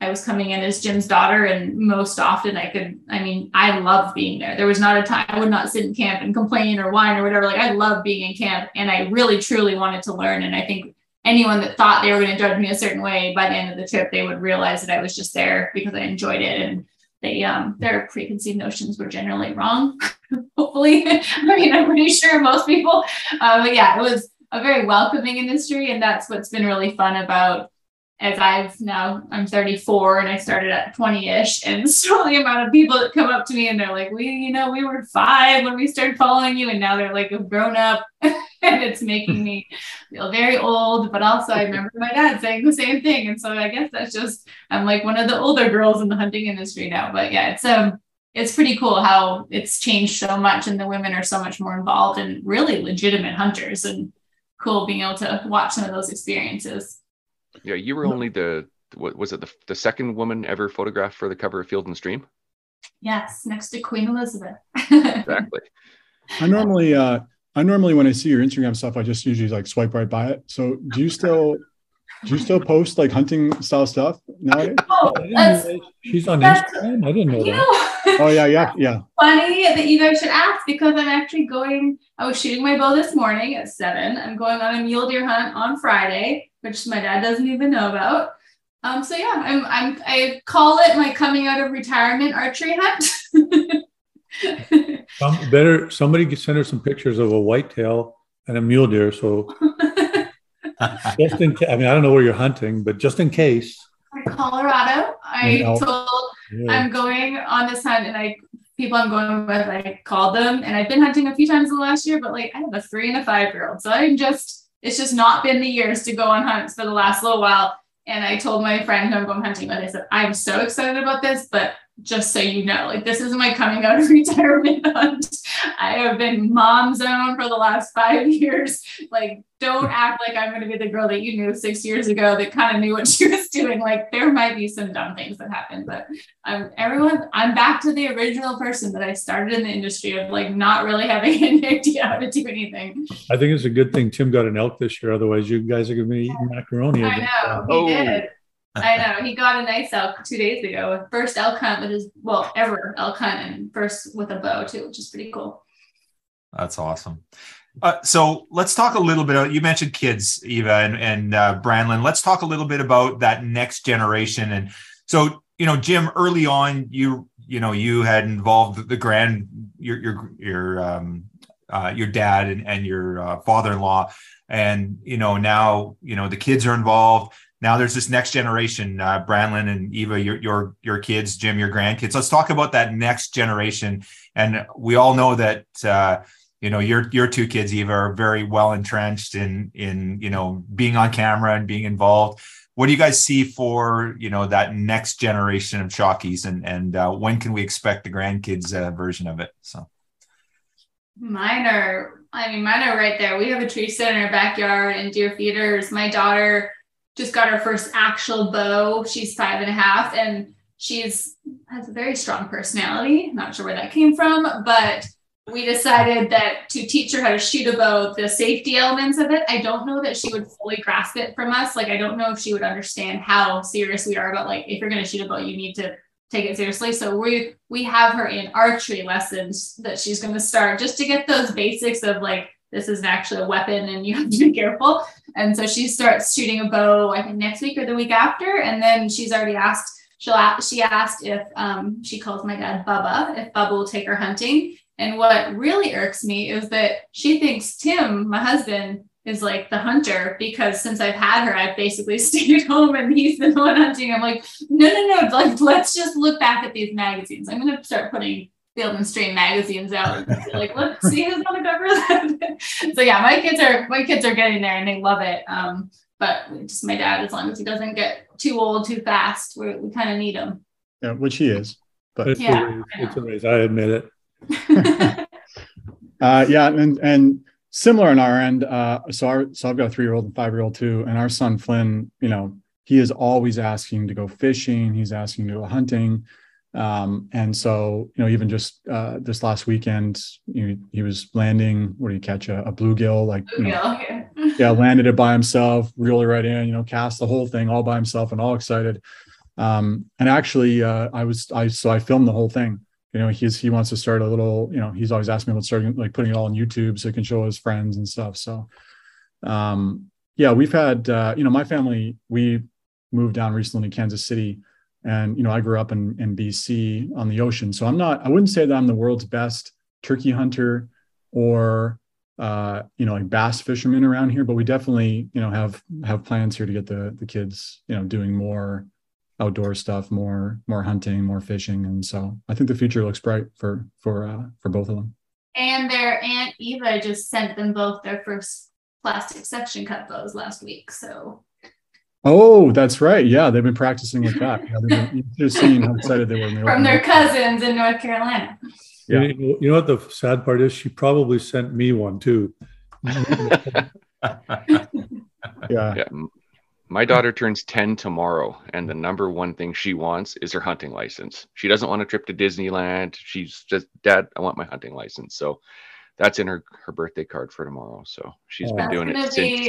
i was coming in as jim's daughter and most often i could i mean i loved being there. There was not a time i would not sit in camp and complain or whine or whatever. Like i love being in camp and i really truly wanted to learn. And i think anyone that thought they were going to judge me a certain way by the end of the trip, they would realize that I was just there because I enjoyed it and they um their preconceived notions were generally wrong. Hopefully, I mean I'm pretty sure most people, uh, but yeah, it was a very welcoming industry, and that's what's been really fun about as I've now I'm 34 and I started at 20-ish and so the amount of people that come up to me and they're like, we, you know, we were five when we started following you and now they're like a grown up and it's making me feel very old. But also I remember my dad saying the same thing. And so I guess that's just I'm like one of the older girls in the hunting industry now. But yeah, it's um it's pretty cool how it's changed so much and the women are so much more involved and really legitimate hunters and cool being able to watch some of those experiences. Yeah, you were only the what was it the, the second woman ever photographed for the cover of Field and Stream? Yes, next to Queen Elizabeth. exactly. I normally uh I normally when I see your Instagram stuff, I just usually like swipe right by it. So do you still do you still post like hunting style stuff nowadays? Oh, She's on Instagram. I didn't know that. Know, oh yeah, yeah, yeah. Funny that you guys should ask because I'm actually going. I was shooting my bow this morning at seven. I'm going on a mule deer hunt on Friday which my dad doesn't even know about. Um, so yeah, I'm I'm I call it my coming out of retirement archery hunt. um, better somebody could send her some pictures of a whitetail and a mule deer. So just in case, I mean, I don't know where you're hunting, but just in case. Colorado. I told yeah. I'm going on this hunt, and I people I'm going with, I called them, and I've been hunting a few times in the last year, but like I have a three and a five year old, so I'm just it's just not been the years to go on hunts for the last little while. And I told my friend who I'm going hunting with, I said, I'm so excited about this, but just so you know, like this isn't my coming out of retirement hunt. I have been mom zone for the last five years. Like don't act like I'm going to be the girl that you knew six years ago that kind of knew what she was doing. Like there might be some dumb things that happen, but I'm everyone. I'm back to the original person that I started in the industry of like not really having any idea how to do anything. I think it's a good thing Tim got an elk this year. Otherwise, you guys are going to be eating macaroni. I know he oh. did. I know he got a nice elk two days ago. First elk hunt with his well ever elk hunt and first with a bow too, which is pretty cool. That's awesome Uh, so let's talk a little bit. About, you mentioned kids, Eva and, and uh, Branlin. Let's talk a little bit about that next generation. And so, you know, Jim, early on, you you know, you had involved the grand your your your um, uh, your dad and, and your uh, father-in-law, and you know now you know the kids are involved. Now there's this next generation, uh, and Eva, your your your kids, Jim, your grandkids. Let's talk about that next generation. And we all know that uh, you know your your two kids eva are very well entrenched in in you know being on camera and being involved. What do you guys see for you know that next generation of Shockeys and and uh, when can we expect the grandkids uh, version of it? So. Mine are i mean mine are right there. We have a tree set in our backyard and deer feeders. My daughter just got her first actual bow she's five and a half and she's has a very strong personality not sure where that came from but we decided that to teach her how to shoot a bow, the safety elements of it, I don't know that she would fully grasp it from us. Like, I don't know if she would understand how serious we are about like, if you're going to shoot a bow, you need to take it seriously. So we we have her in archery lessons that she's going to start just to get those basics of like this is actually a weapon and you have to be careful. And so she starts shooting a bow I think next week or the week after, and then she's already asked. She'll she asked if um, she calls my dad Bubba if Bubba will take her hunting, and what really irks me is that she thinks Tim, my husband, is like the hunter because since I've had her, I've basically stayed home and he's the one hunting. I'm like, no, no, no, like let's just look back at these magazines. I'm gonna start putting Field and Stream magazines out. like, let's see who's on the cover of that. so yeah, my kids are my kids are getting there and they love it. Um, but just my dad, as long as he doesn't get too old too fast, we we kind of need him. Yeah, which he is. But it's yeah, a raise. It's a raise. I admit it. uh, yeah, and and similar on our end. Uh, so our so I've got a three year old and five year old too, and our son Flynn, you know, he is always asking to go fishing. He's asking to go hunting. Um, and so, you know, even just uh, this last weekend, you know, he was landing. Where do you catch a, a bluegill? Like, you know, yeah. yeah, landed it by himself, reeled it right in. You know, cast the whole thing all by himself, and all excited. Um, and actually, uh, I was I so I filmed the whole thing you know he's he wants to start a little you know he's always asked me about starting like putting it all on youtube so he can show his friends and stuff so um yeah we've had uh you know my family we moved down recently to kansas city and you know i grew up in in bc on the ocean so i'm not i wouldn't say that i'm the world's best turkey hunter or uh you know like bass fisherman around here but we definitely you know have have plans here to get the the kids you know doing more outdoor stuff, more more hunting, more fishing, and so I think the future looks bright for for uh, for both of them. And their aunt Eva just sent them both their first plastic section cut bows last week. So. Oh, that's right. Yeah, they've been practicing with that. Yeah, they've been, just seeing how excited they were. The From their cousins in North Carolina. Yeah. You know what the sad part is? She probably sent me one too. yeah. yeah my daughter turns 10 tomorrow, and the number one thing she wants is her hunting license. She doesn't want a trip to Disneyland. She's just, Dad, I want my hunting license. So that's in her, her birthday card for tomorrow. So she's been doing it since.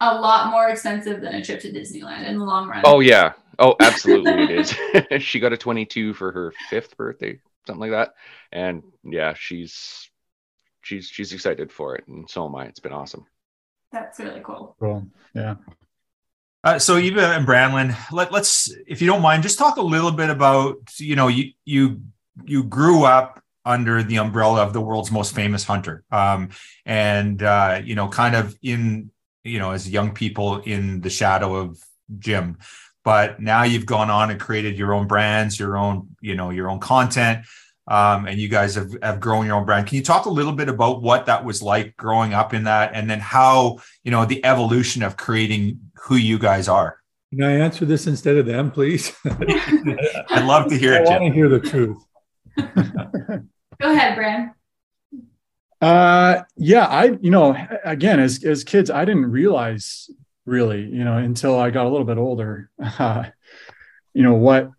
A lot more expensive than a trip to Disneyland in the long run. Oh, yeah. Oh, absolutely, it is. she got a 22 for her fifth birthday, something like that. And yeah, she's she's she's excited for it, and so am I. It's been awesome. That's really cool. Cool. Yeah. Uh, so Eva and Branlin, let, let's, if you don't mind, just talk a little bit about, you know, you you you grew up under the umbrella of the world's most famous hunter, um, and uh, you know, kind of in, you know, as young people in the shadow of Jim, but now you've gone on and created your own brands, your own, you know, your own content um, and you guys have, have grown your own brand. Can you talk a little bit about what that was like growing up in that, and then how you know the evolution of creating who you guys are? Can I answer this instead of them, please? I'd love to hear I it. I want to hear the truth. Go ahead, Brand. Uh, yeah, I you know again as as kids, I didn't realize really you know until I got a little bit older. Uh, you know what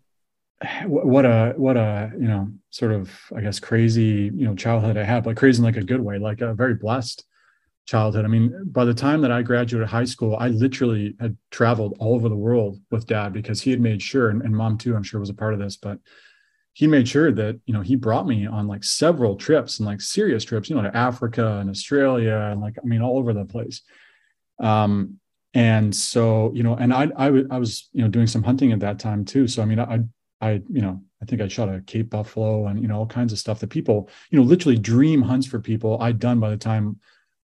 what a what a you know sort of i guess crazy you know childhood i had but crazy in like a good way like a very blessed childhood i mean by the time that i graduated high school i literally had traveled all over the world with dad because he had made sure and, and mom too i'm sure was a part of this but he made sure that you know he brought me on like several trips and like serious trips you know to africa and australia and like i mean all over the place um and so you know and i i, w- I was you know doing some hunting at that time too so i mean i i you know i think i shot a cape buffalo and you know all kinds of stuff that people you know literally dream hunts for people i'd done by the time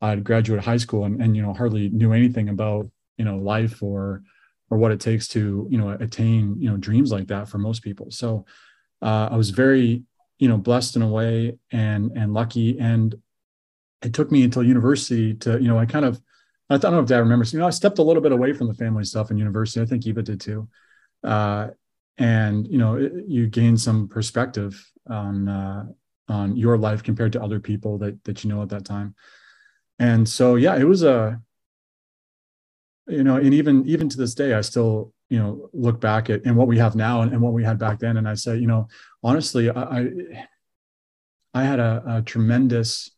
i'd graduated high school and, and you know hardly knew anything about you know life or or what it takes to you know attain you know dreams like that for most people so uh, I was very, you know, blessed in a way and and lucky. And it took me until university to, you know, I kind of, I don't know if Dad remembers, you know, I stepped a little bit away from the family stuff in university. I think Eva did too. Uh, and you know, it, you gain some perspective on uh, on your life compared to other people that that you know at that time. And so, yeah, it was a, you know, and even even to this day, I still you know look back at and what we have now and, and what we had back then. And i say you know honestly i i had a, a tremendous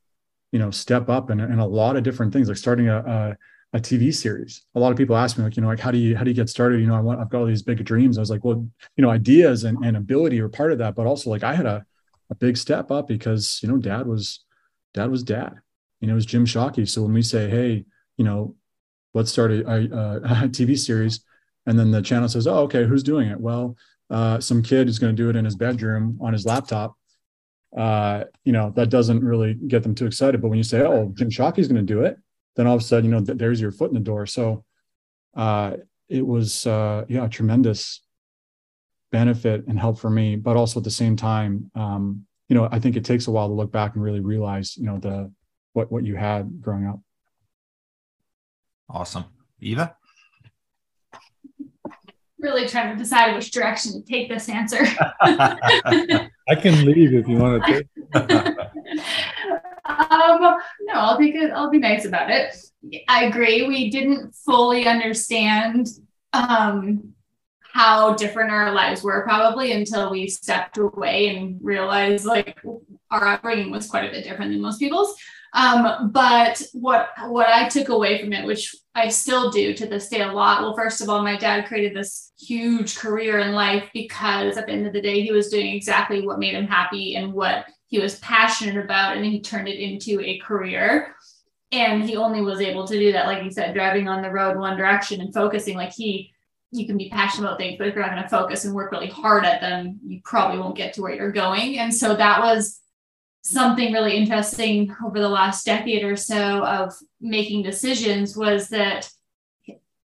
you know step up in, in a lot of different things like starting a, a, a tv series. A lot of people ask me like you know like how do you how do you get started? You know i want i've got all these big dreams. I was like well you know ideas and, and ability are part of that but also like i had a, a big step up because you know dad was dad was dad. You know it was jim shockey. So when we say hey you know let's start a, a, a tv series and then the channel says, "Oh, okay, who's doing it?" Well, uh, some kid is going to do it in his bedroom on his laptop. Uh, you know, that doesn't really get them too excited. But when you say, "Oh, Jim Shockey's going to do it," then all of a sudden, you know, th- there's your foot in the door. So uh, it was, uh, yeah, tremendous benefit and help for me. But also at the same time, um, you know, I think it takes a while to look back and really realize, you know, the what what you had growing up. Awesome, Eva really trying to decide which direction to take this answer. I can leave if you want to take. um, no, I'll take it. I'll be nice about it. I agree. We didn't fully understand um, how different our lives were probably until we stepped away and realized like our upbringing was quite a bit different than most people's. Um, but what what I took away from it, which I still do to this day a lot. Well, first of all, my dad created this huge career in life because at the end of the day, he was doing exactly what made him happy and what he was passionate about, and he turned it into a career. And he only was able to do that, like you said, driving on the road one direction and focusing. Like he, you can be passionate about things, but if you're not going to focus and work really hard at them, you probably won't get to where you're going. And so that was something really interesting over the last decade or so of making decisions was that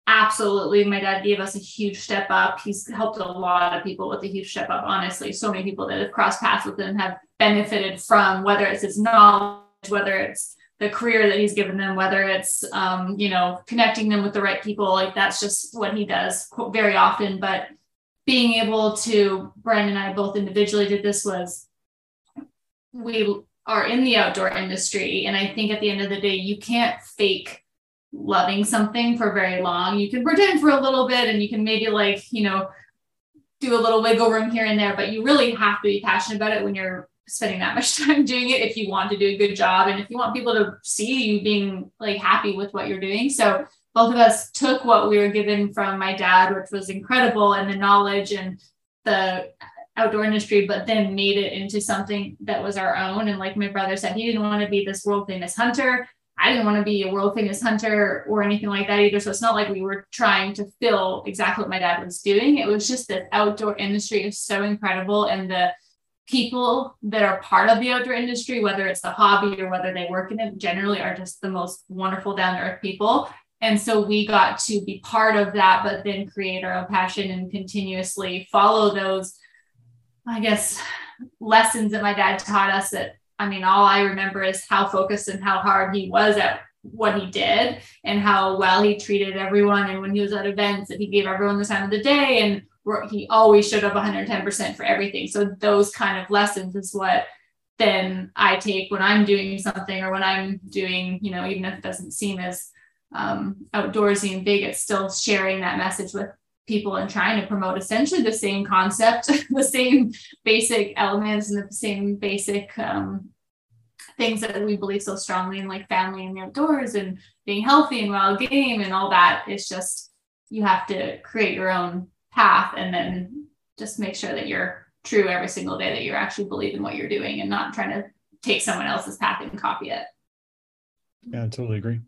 absolutely my dad gave us a huge step up. He's helped a lot of people with a huge step up honestly. So many people that have crossed paths with him have benefited from whether it's his knowledge whether it's the career that he's given them whether it's um, you know connecting them with the right people. Like that's just what he does very often. But being able to brian and i both individually did this was we are in the outdoor industry. And I think at the end of the day, you can't fake loving something for very long. You can pretend for a little bit and you can maybe like, you know, do a little wiggle room here and there, but you really have to be passionate about it when you're spending that much time doing it if you want to do a good job and if you want people to see you being like happy with what you're doing. So both of us took what we were given from my dad, which was incredible, and the knowledge and the outdoor industry, but then made it into something that was our own. And like my brother said, he didn't want to be this world famous hunter. I didn't want to be a world famous hunter or anything like that either. So it's not like we were trying to fill exactly what my dad was doing. It was just that outdoor industry is so incredible and the people that are part of the outdoor industry, whether it's the hobby or whether they work in it, generally are just the most wonderful down to earth people. And so we got to be part of that, but then create our own passion and continuously follow those I guess, lessons that my dad taught us that I mean, all I remember is how focused and how hard he was at what he did and how well he treated everyone. And when he was at events, that he gave everyone the time of the day and he always showed up 110% for everything. So those kind of lessons is what then I take when I'm doing something or when I'm doing, you know, even if it doesn't seem as um, outdoorsy and big, it's still sharing that message with people and trying to promote essentially the same concept, the same basic elements, and the same basic um, things that we believe so strongly in, like family and the outdoors and being healthy and wild game and all that. It's just you have to create your own path and then just make sure that you're true every single day that you're actually believing what you're doing and not trying to take someone else's path and copy it. Yeah, I totally agree.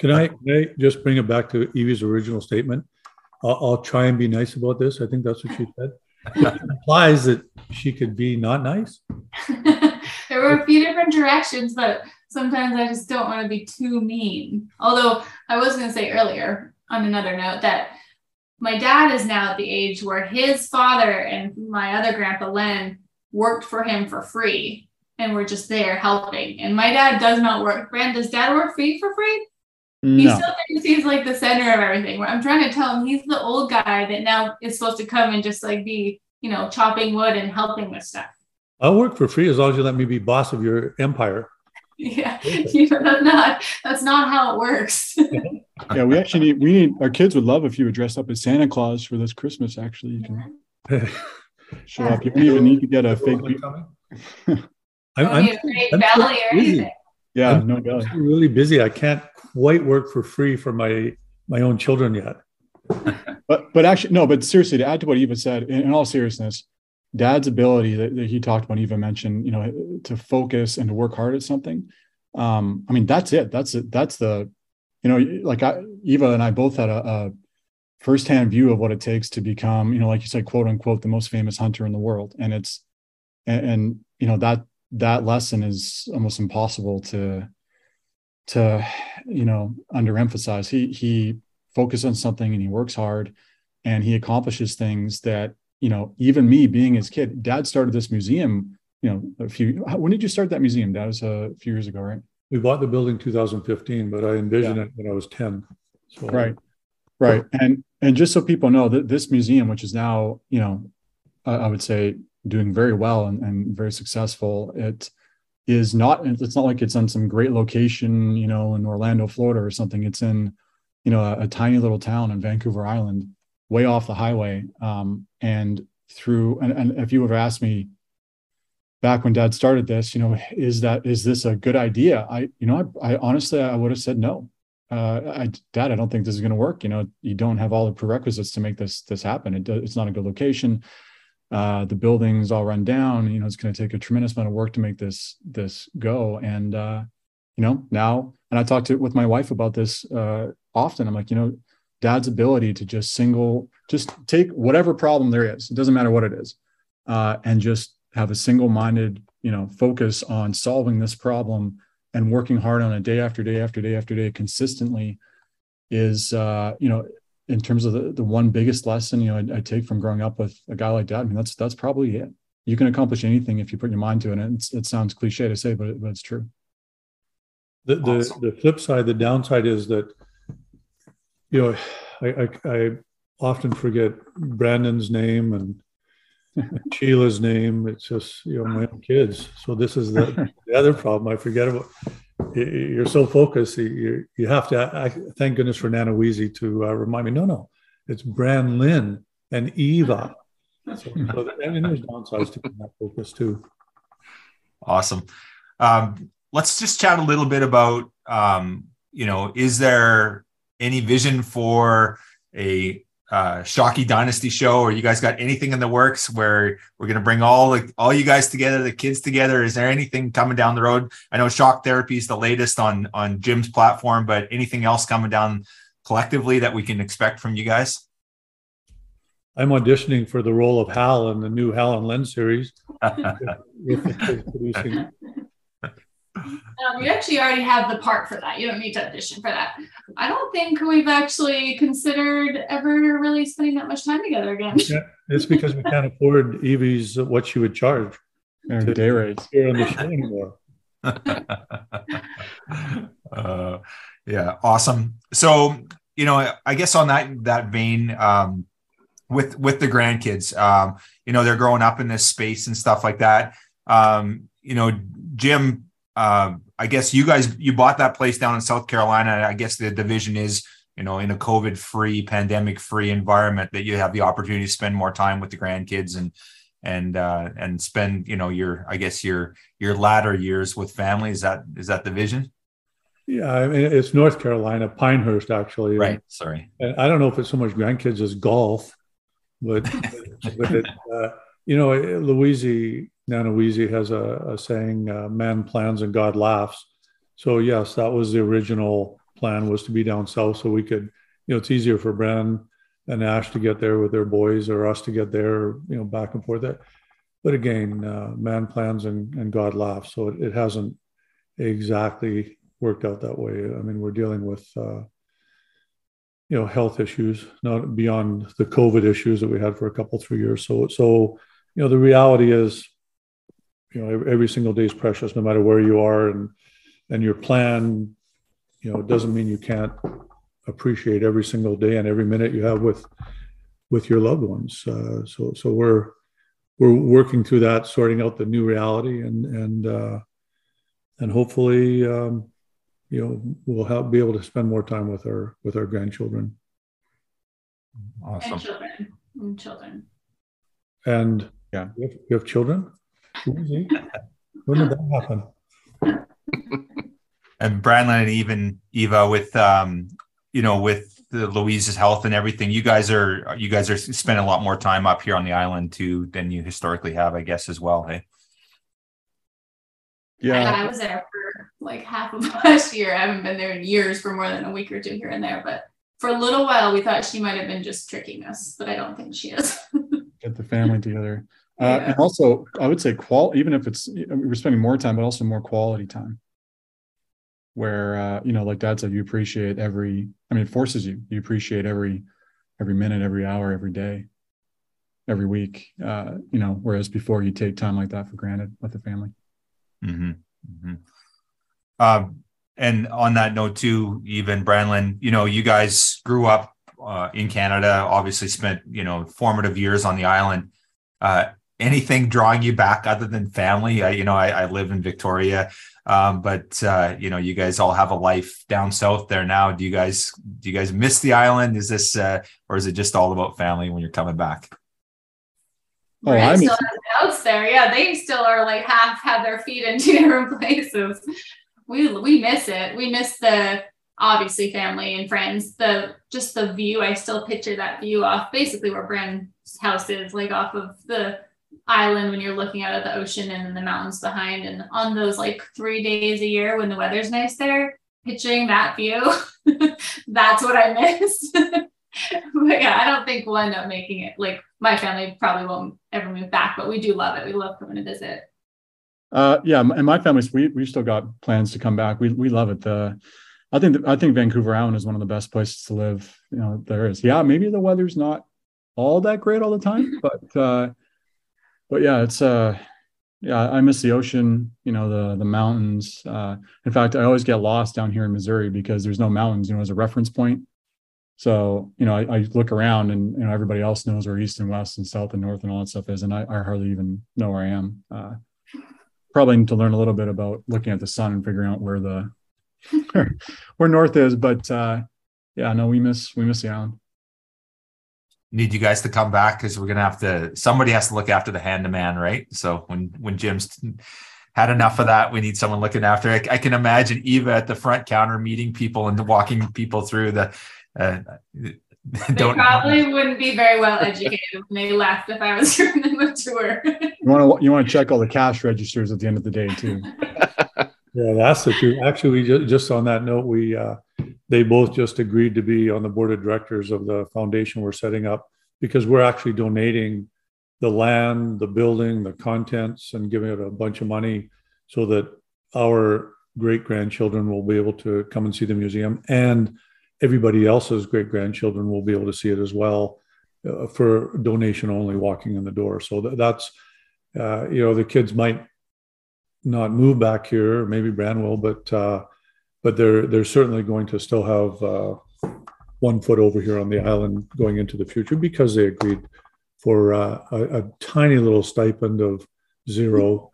Can I, can I just bring it back to Evie's original statement? I'll, I'll try and be nice about this. I think that's what she said. Implies that she could be not nice. there were a few different directions, but sometimes I just don't want to be too mean. Although I was going to say earlier, on another note, that my dad is now at the age where his father and my other grandpa Len worked for him for free and we're just there helping. And my dad does not work. Brand, does dad work for you for free? No. He still thinks he's like the center of everything. I'm trying to tell him he's the old guy that now is supposed to come and just like be, you know, chopping wood and helping with stuff. I'll work for free as long as you let me be boss of your empire. Yeah, you know, that's not that's not how it works. yeah, we actually need we need our kids would love if you would dress up as Santa Claus for this Christmas. Actually, you can show up. You don't even need to get a fake. I'm, I'm, I'm belly or anything. Yeah, I'm, no belly. really busy. I can't quite work for free for my my own children yet. but but actually no. But seriously, to add to what Eva said, in, in all seriousness, dad's ability that, that, he talked about, Eva mentioned, you know, to focus and to work hard at something. Um, I mean, that's it. That's it. That's the, you know, like I, Eva and I both had a, a firsthand view of what it takes to become, you know, like you said, quote unquote, the most famous hunter in the world. And it's, and, and you know, that, that lesson is almost impossible to, to, you know, underemphasize. He, he focuses on something and he works hard and he accomplishes things that you know, even me being his kid, dad started this museum, you know, a few, when did you start that museum? That was a few years ago, right? We bought the building 2015, but I envisioned yeah. it when I was 10. So. Right. Right. And, and just so people know that this museum, which is now, you know, I would say doing very well and, and very successful, it is not, it's not like it's on some great location, you know, in Orlando, Florida or something. It's in, you know, a, a tiny little town in Vancouver Island way off the highway. Um, and through, and, and if you would asked me back when dad started this, you know, is that, is this a good idea? I, you know, I, I honestly, I would have said no. Uh, I, dad, I don't think this is going to work. You know, you don't have all the prerequisites to make this, this happen. It, it's not a good location. Uh, the buildings all run down, you know, it's going to take a tremendous amount of work to make this, this go. And, uh, you know, now, and I talked to with my wife about this, uh, often. I'm like, you know, dad's ability to just single, just take whatever problem there is, it doesn't matter what it is, uh, and just have a single minded, you know, focus on solving this problem and working hard on it day after day after day after day consistently is, uh, you know, in terms of the, the one biggest lesson, you know, I, I take from growing up with a guy like dad. I mean, that's, that's probably it. You can accomplish anything if you put your mind to it. And it sounds cliche to say, but, it, but it's true. The, the, awesome. the flip side, the downside is that you know, I, I, I often forget Brandon's name and Sheila's name. It's just you know my own kids. So this is the, the other problem. I forget about. You're so focused. You you have to. I, thank goodness for Nana Weezy to uh, remind me. No, no, it's Branlin and Eva. So, so I there's downsides to that focus too. Awesome. Um, let's just chat a little bit about. Um, you know, is there any vision for a uh, Shockey Dynasty show, or you guys got anything in the works where we're going to bring all the, all you guys together, the kids together? Is there anything coming down the road? I know Shock Therapy is the latest on on Jim's platform, but anything else coming down collectively that we can expect from you guys? I'm auditioning for the role of Hal in the new Hal and Len series. Um, you actually already have the part for that. You don't need to audition for that. I don't think we've actually considered ever really spending that much time together again. Yeah, it's because we can't afford Evie's uh, what she would charge. And day rates. Here on the show anymore. uh, yeah, awesome. So, you know, I guess on that that vein, um, with with the grandkids, um, you know, they're growing up in this space and stuff like that. Um, you know, Jim uh, I guess you guys you bought that place down in South Carolina. I guess the division is you know in a COVID free, pandemic free environment that you have the opportunity to spend more time with the grandkids and and uh, and spend you know your I guess your your latter years with family. Is that is that the vision? Yeah, I mean it's North Carolina, Pinehurst actually. Right. Sorry. And I don't know if it's so much grandkids as golf, but, but it, uh, you know, Louise, Nana Weezy has a, a saying, uh, man plans and God laughs. So yes, that was the original plan was to be down south so we could, you know, it's easier for Bren and Ash to get there with their boys or us to get there, you know, back and forth. But again, uh, man plans and, and God laughs. So it, it hasn't exactly worked out that way. I mean, we're dealing with, uh, you know, health issues, not beyond the COVID issues that we had for a couple, three years. So, so, you know, the reality is, you know, every, every single day is precious, no matter where you are, and and your plan, you know, it doesn't mean you can't appreciate every single day and every minute you have with with your loved ones. Uh, so, so we're we're working through that, sorting out the new reality, and and uh, and hopefully, um, you know, we'll have, be able to spend more time with our with our grandchildren. Awesome. And children. And children. And yeah, you have, you have children. When did that happen? and Branlin and even Eva with um, you know, with the Louise's health and everything, you guys are you guys are spending a lot more time up here on the island too than you historically have, I guess, as well. Hey. Yeah, I, I was there for like half of last year. I haven't been there in years for more than a week or two here and there, but for a little while we thought she might have been just tricking us, but I don't think she is. Get the family together. Uh, yeah. And also, I would say qual. Even if it's we're spending more time, but also more quality time. Where uh, you know, like Dad said, you appreciate every. I mean, it forces you. You appreciate every, every minute, every hour, every day, every week. Uh, you know, whereas before you take time like that for granted with the family. Mm-hmm. Mm-hmm. Um, and on that note too, even Branlin, you know, you guys grew up uh, in Canada, obviously spent you know formative years on the island. Uh, anything drawing you back other than family? I, you know, I, I live in Victoria, um, but uh, you know, you guys all have a life down south there now. Do you guys do you guys miss the island? Is this uh, or is it just all about family when you're coming back? Oh, I still has house there. Yeah, they still are like half have their feet in two different places. We we miss it. We miss the obviously family and friends. The just the view. I still picture that view off basically where Bren's house is, like off of the island when you're looking out at the ocean and the mountains behind. And on those like three days a year when the weather's nice there, picturing that view, that's what I miss. but yeah, I don't think we'll end up making it. Like my family probably won't ever move back, but we do love it. We love coming to visit. Uh, yeah, and my family's we we've still got plans to come back. We we love it. The I think I think Vancouver Island is one of the best places to live. You know, there is. Yeah, maybe the weather's not all that great all the time, but uh, but yeah, it's uh yeah, I miss the ocean, you know, the the mountains. Uh, in fact, I always get lost down here in Missouri because there's no mountains, you know, as a reference point. So, you know, I, I, look around and you know everybody else knows where east and west and south and north and all that stuff is, and I, I hardly even know where I am. Uh, probably need to learn a little bit about looking at the sun and figuring out where the where north is. But uh, yeah, no, we miss we miss the island need you guys to come back because we're gonna have to somebody has to look after the Hand of Man right so when when jim's had enough of that we need someone looking after it I can imagine eva at the front counter meeting people and walking people through the uh, they probably wouldn't be very well educated when they left if I was doing them a tour. you want to you want to check all the cash registers at the end of the day too. yeah, that's the truth. Actually, just, just on that note, we uh, they both just agreed to be on the board of directors of the foundation we're setting up because we're actually donating the land, the building, the contents, and giving it a bunch of money so that our great grandchildren will be able to come and see the museum and everybody else's great grandchildren will be able to see it as well uh, for donation only walking in the door. So th- that's, uh, you know, the kids might not move back here, maybe Bran will, but uh, but they're they're certainly going to still have uh, one foot over here on the island going into the future because they agreed for uh, a, a, tiny little stipend of zero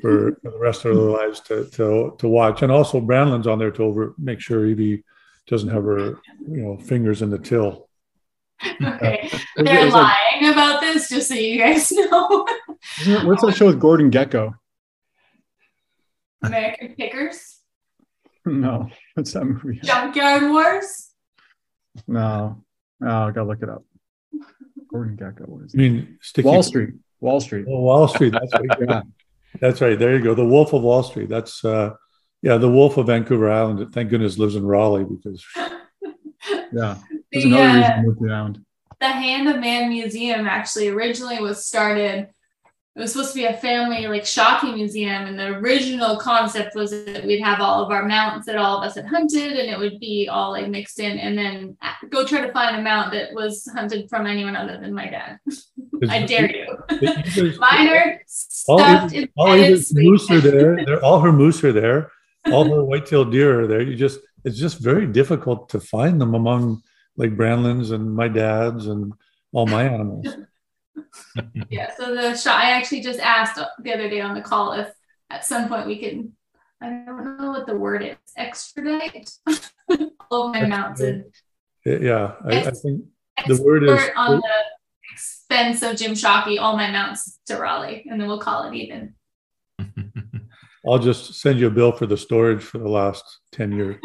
for, for, the rest of their lives to, to to watch. And also, Branlin's on there to over make sure Evie doesn't have her you know fingers in the till. Okay, uh, they're lying like, about this, just so you guys know. what's that show with Gordon Gekko? American Pickers. No, what's that movie? Junkyard Wars. No, oh, I gotta look it up. Gordon Gekko. What is it? I mean, Sticky Wall Street. Wall Street. Oh, Wall Street. That's right. Yeah. That's right. There you go. The Wolf of Wall Street. That's uh, yeah, the Wolf of Vancouver Island. Thank goodness lives in Raleigh because Yeah. There's The, another uh, reason to move to the island. the Hand of Man Museum actually originally was started. It was supposed to be a family like Shockey museum, and the original concept was that we'd have all of our mounts that all of us had hunted, and it would be all like mixed in, and then uh, go try to find a mount that was hunted from anyone other than my dad. I dare you. All, stuffed all bedded his moose are there. They're, all her moose are there. All her white-tailed deer are there. You just it's just very difficult to find them among like Branlin's and my dad's and all my animals. Yeah, so the shot I actually just asked the other day on the call if at some point we can I don't know what the word is, extradite all of my mounts and Yeah, I, I think the word is on the expense of Jim Shockey, all my mounts to Raleigh, and then we'll call it even. I'll just send you a bill for the storage for the last 10 years.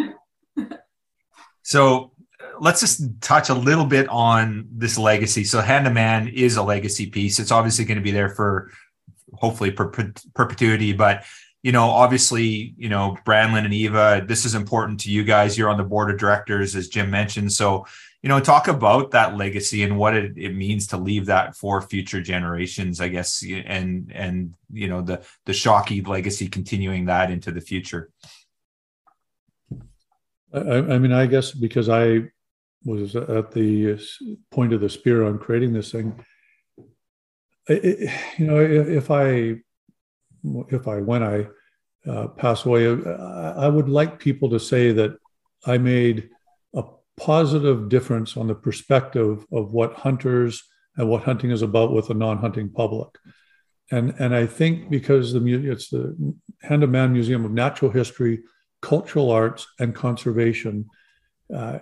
So let's just touch a little bit on this legacy. So Hand Man is a legacy piece. It's obviously going to be there for hopefully perpet- perpetuity, but you know, obviously, you know, Branlin and Eva, this is important to you guys. You're on the board of directors, as Jim mentioned. So, you know, talk about that legacy and what it, it means to leave that for future generations, I guess, and and you know, the the Shockey legacy continuing that into the future. I, I mean, I guess because I was at the point of the spear on creating this thing, I- I- you know, if, I, if I, when I uh, pass away, I, I would like people to say that I made a positive difference on the perspective of what hunters and what hunting is about with the non-hunting public. And, and I think because the it's the Hand of Man Museum of Natural History, cultural arts and conservation. Uh,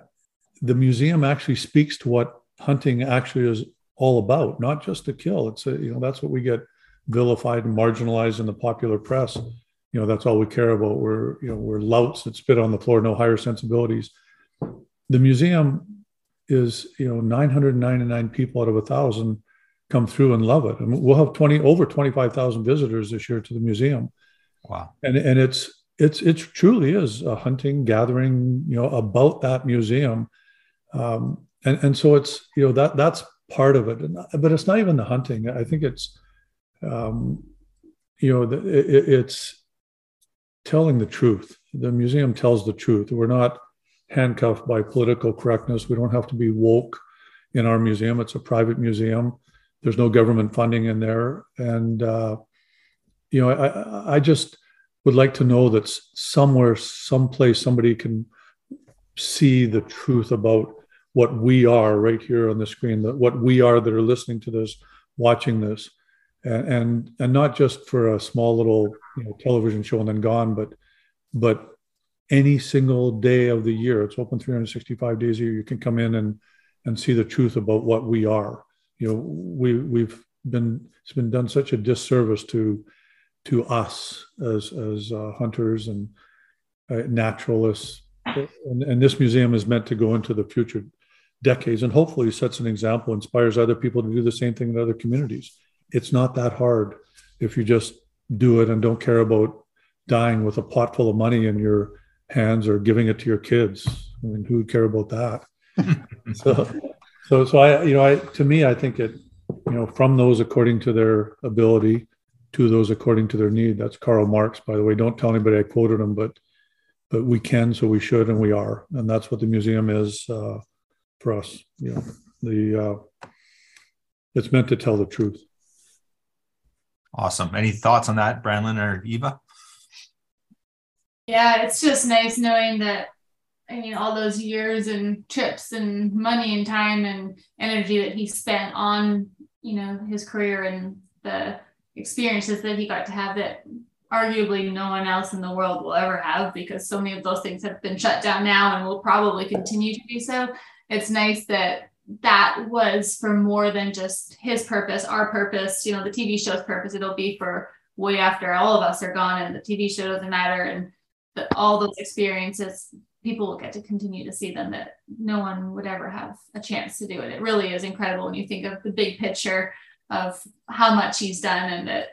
the museum actually speaks to what hunting actually is all about, not just to kill. It's a, you know that's what we get vilified and marginalized in the popular press. You know that's all we care about. We're you know we're louts that spit on the floor, no higher sensibilities. The museum is you know 999 people out of a thousand come through and love it. I mean, we'll have 20 over 25,000 visitors this year to the museum Wow. and and it's it's it truly is a hunting gathering you know about that museum um and and so it's you know that that's part of it. But it's not even the hunting. I think it's um you know the, it, it's telling the truth. The museum tells the truth. We're not handcuffed by political correctness. We don't have to be woke in our museum. It's a private museum. There's no government funding in there. And uh you know, I, I- just would like to know that somewhere, someplace, somebody can see the truth about what we are right here on the screen, that what we are that are listening to this, watching this, and and, and not just for a small little you know, television show and then gone, but but any single day of the year. It's open 365 days a year. You can come in and and see the truth about what we are. You know, we we've been it's been done such a disservice to to us as as uh, hunters and uh, naturalists and, and this museum is meant to go into the future decades and hopefully sets an example inspires other people to do the same thing in other communities it's not that hard if you just do it and don't care about dying with a pot full of money in your hands or giving it to your kids i mean who would care about that so so so i you know i to me i think it you know from those according to their ability to those according to their need. That's Karl Marx, by the way. Don't tell anybody I quoted him, but but we can, so we should, and we are, and that's what the museum is uh, for us. You know, the uh, it's meant to tell the truth. Awesome. Any thoughts on that, Branlin or Eva? Yeah, it's just nice knowing that I mean all those years and trips and money and time and energy that he spent on, you know, his career and the experiences that he got to have that arguably no one else in the world will ever have because so many of those things have been shut down now and will probably continue to be so. It's nice that that was for more than just his purpose, our purpose, you know, the TV show's purpose. It'll be for way after all of us are gone and the TV show doesn't matter. And that all those experiences, people will get to continue to see them that no one would ever have a chance to do it. It really is incredible when you think of the big picture of how much he's done and that,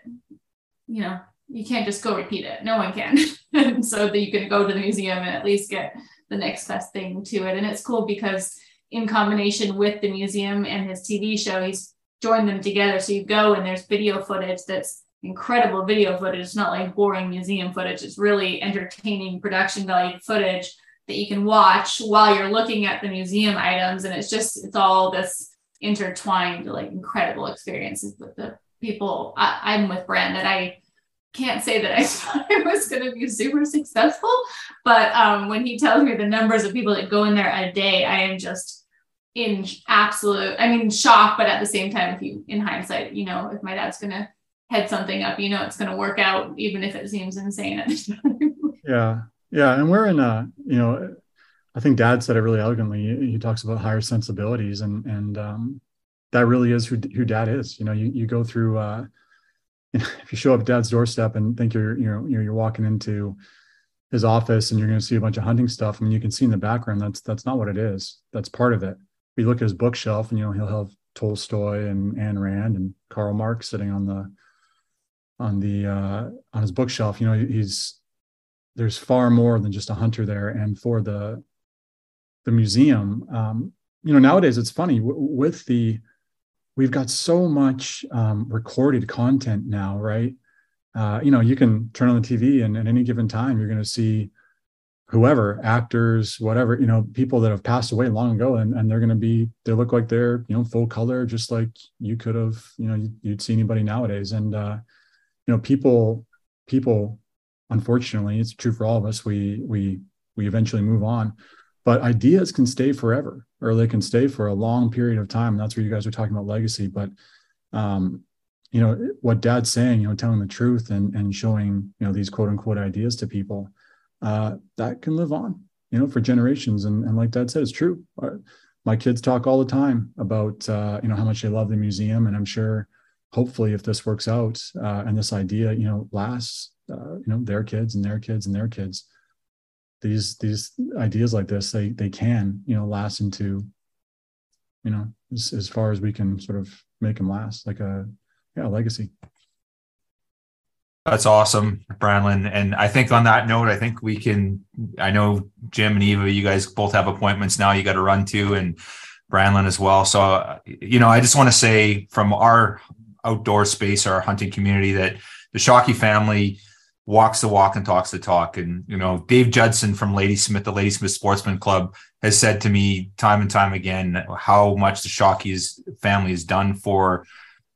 you know, you can't just go repeat it. No one can. so that you can go to the museum and at least get the next best thing to it. And it's cool because in combination with the museum and his TV show, he's joined them together. So you go and there's video footage that's incredible video footage. It's not like boring museum footage. It's really entertaining production value footage that you can watch while you're looking at the museum items. And it's just, it's all this intertwined, like incredible experiences with the people. I, am with Branlin. I can't say that I thought it was going to be super successful, but um, when he tells me the numbers of people that go in there a day, I am just in absolute, I mean, shock, but at the same time, if you, in hindsight, you know, if my dad's going to head something up, you know, it's going to work out, even if it seems insane at the time. yeah. Yeah. And we're in a, you know, I think dad said it really elegantly. He talks about higher sensibilities and, and, um, that really is who, who dad is. You know, you, you go through, uh, if you show up dad's doorstep and think you're, you know, you're, walking into his office and you're going to see a bunch of hunting stuff. I mean, you can see in the background, that's, that's not what it is. That's part of it we look at his bookshelf and you know he'll have Tolstoy and Ayn Rand and Karl Marx sitting on the on the uh, on his bookshelf. You know he's there's far more than just a hunter there. And for the the museum, um, you know nowadays it's funny w- with the we've got so much um, recorded content now, right? Uh, you know you can turn on the TV and at any given time you're going to see whoever actors whatever you know people that have passed away long ago and, and they're going to be they look like they're you know full color just like you could have you know you'd see anybody nowadays. And uh you know people people unfortunately it's true for all of us we we we eventually move on. But ideas can stay forever or they can stay for a long period of time and that's where you guys are talking about legacy but um you know what dad's saying you know telling the truth and and showing you know these quote unquote ideas to people uh, that can live on, you know, for generations. And, and like Dad said, it's true. My kids talk all the time about, uh, you know, how much they love the museum. And I'm sure, hopefully, if this works out uh, and this idea, you know, lasts, uh, you know, their kids and their kids and their kids, these these ideas like this, they they can, you know, last into, you know, as, as far as we can sort of make them last, like a yeah, legacy. That's awesome, Branlin. And I think on that note, I think we can. I know Jim and Eva, you guys both have appointments now. You got to run to, and Branlin as well. So, you know, I just want to say from our outdoor space, our hunting community, that the Shockey family walks the walk and talks the talk. And you know, Dave Judson from Ladysmith, the Ladysmith Sportsman Club, has said to me time and time again how much the Shockey's family has done for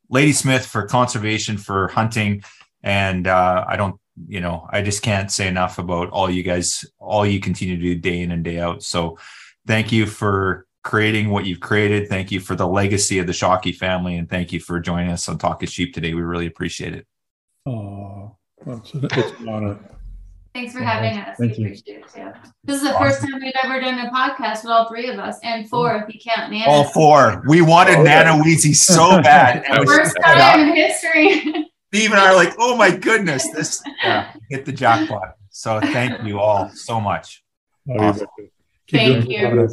Ladysmith, for conservation, for hunting and uh, I don't, you know, I just can't say enough about all you guys, all you continue to do day in and day out. So thank you for creating what you've created. Thank you for the legacy of the Shockey family. And thank you for joining us on Talk is Sheep today. We really appreciate it. Oh, it's an, it's an honor. Thanks for having us. Thank we you. appreciate it too. This is the awesome. first time we've ever done a podcast with all three of us, and four if you count Nana. All four. We wanted oh, Nana Weezy so bad. first time in history. Steve and I are like, oh my goodness, this yeah, hit the jackpot. So thank you all so much. Oh, awesome. Thank you.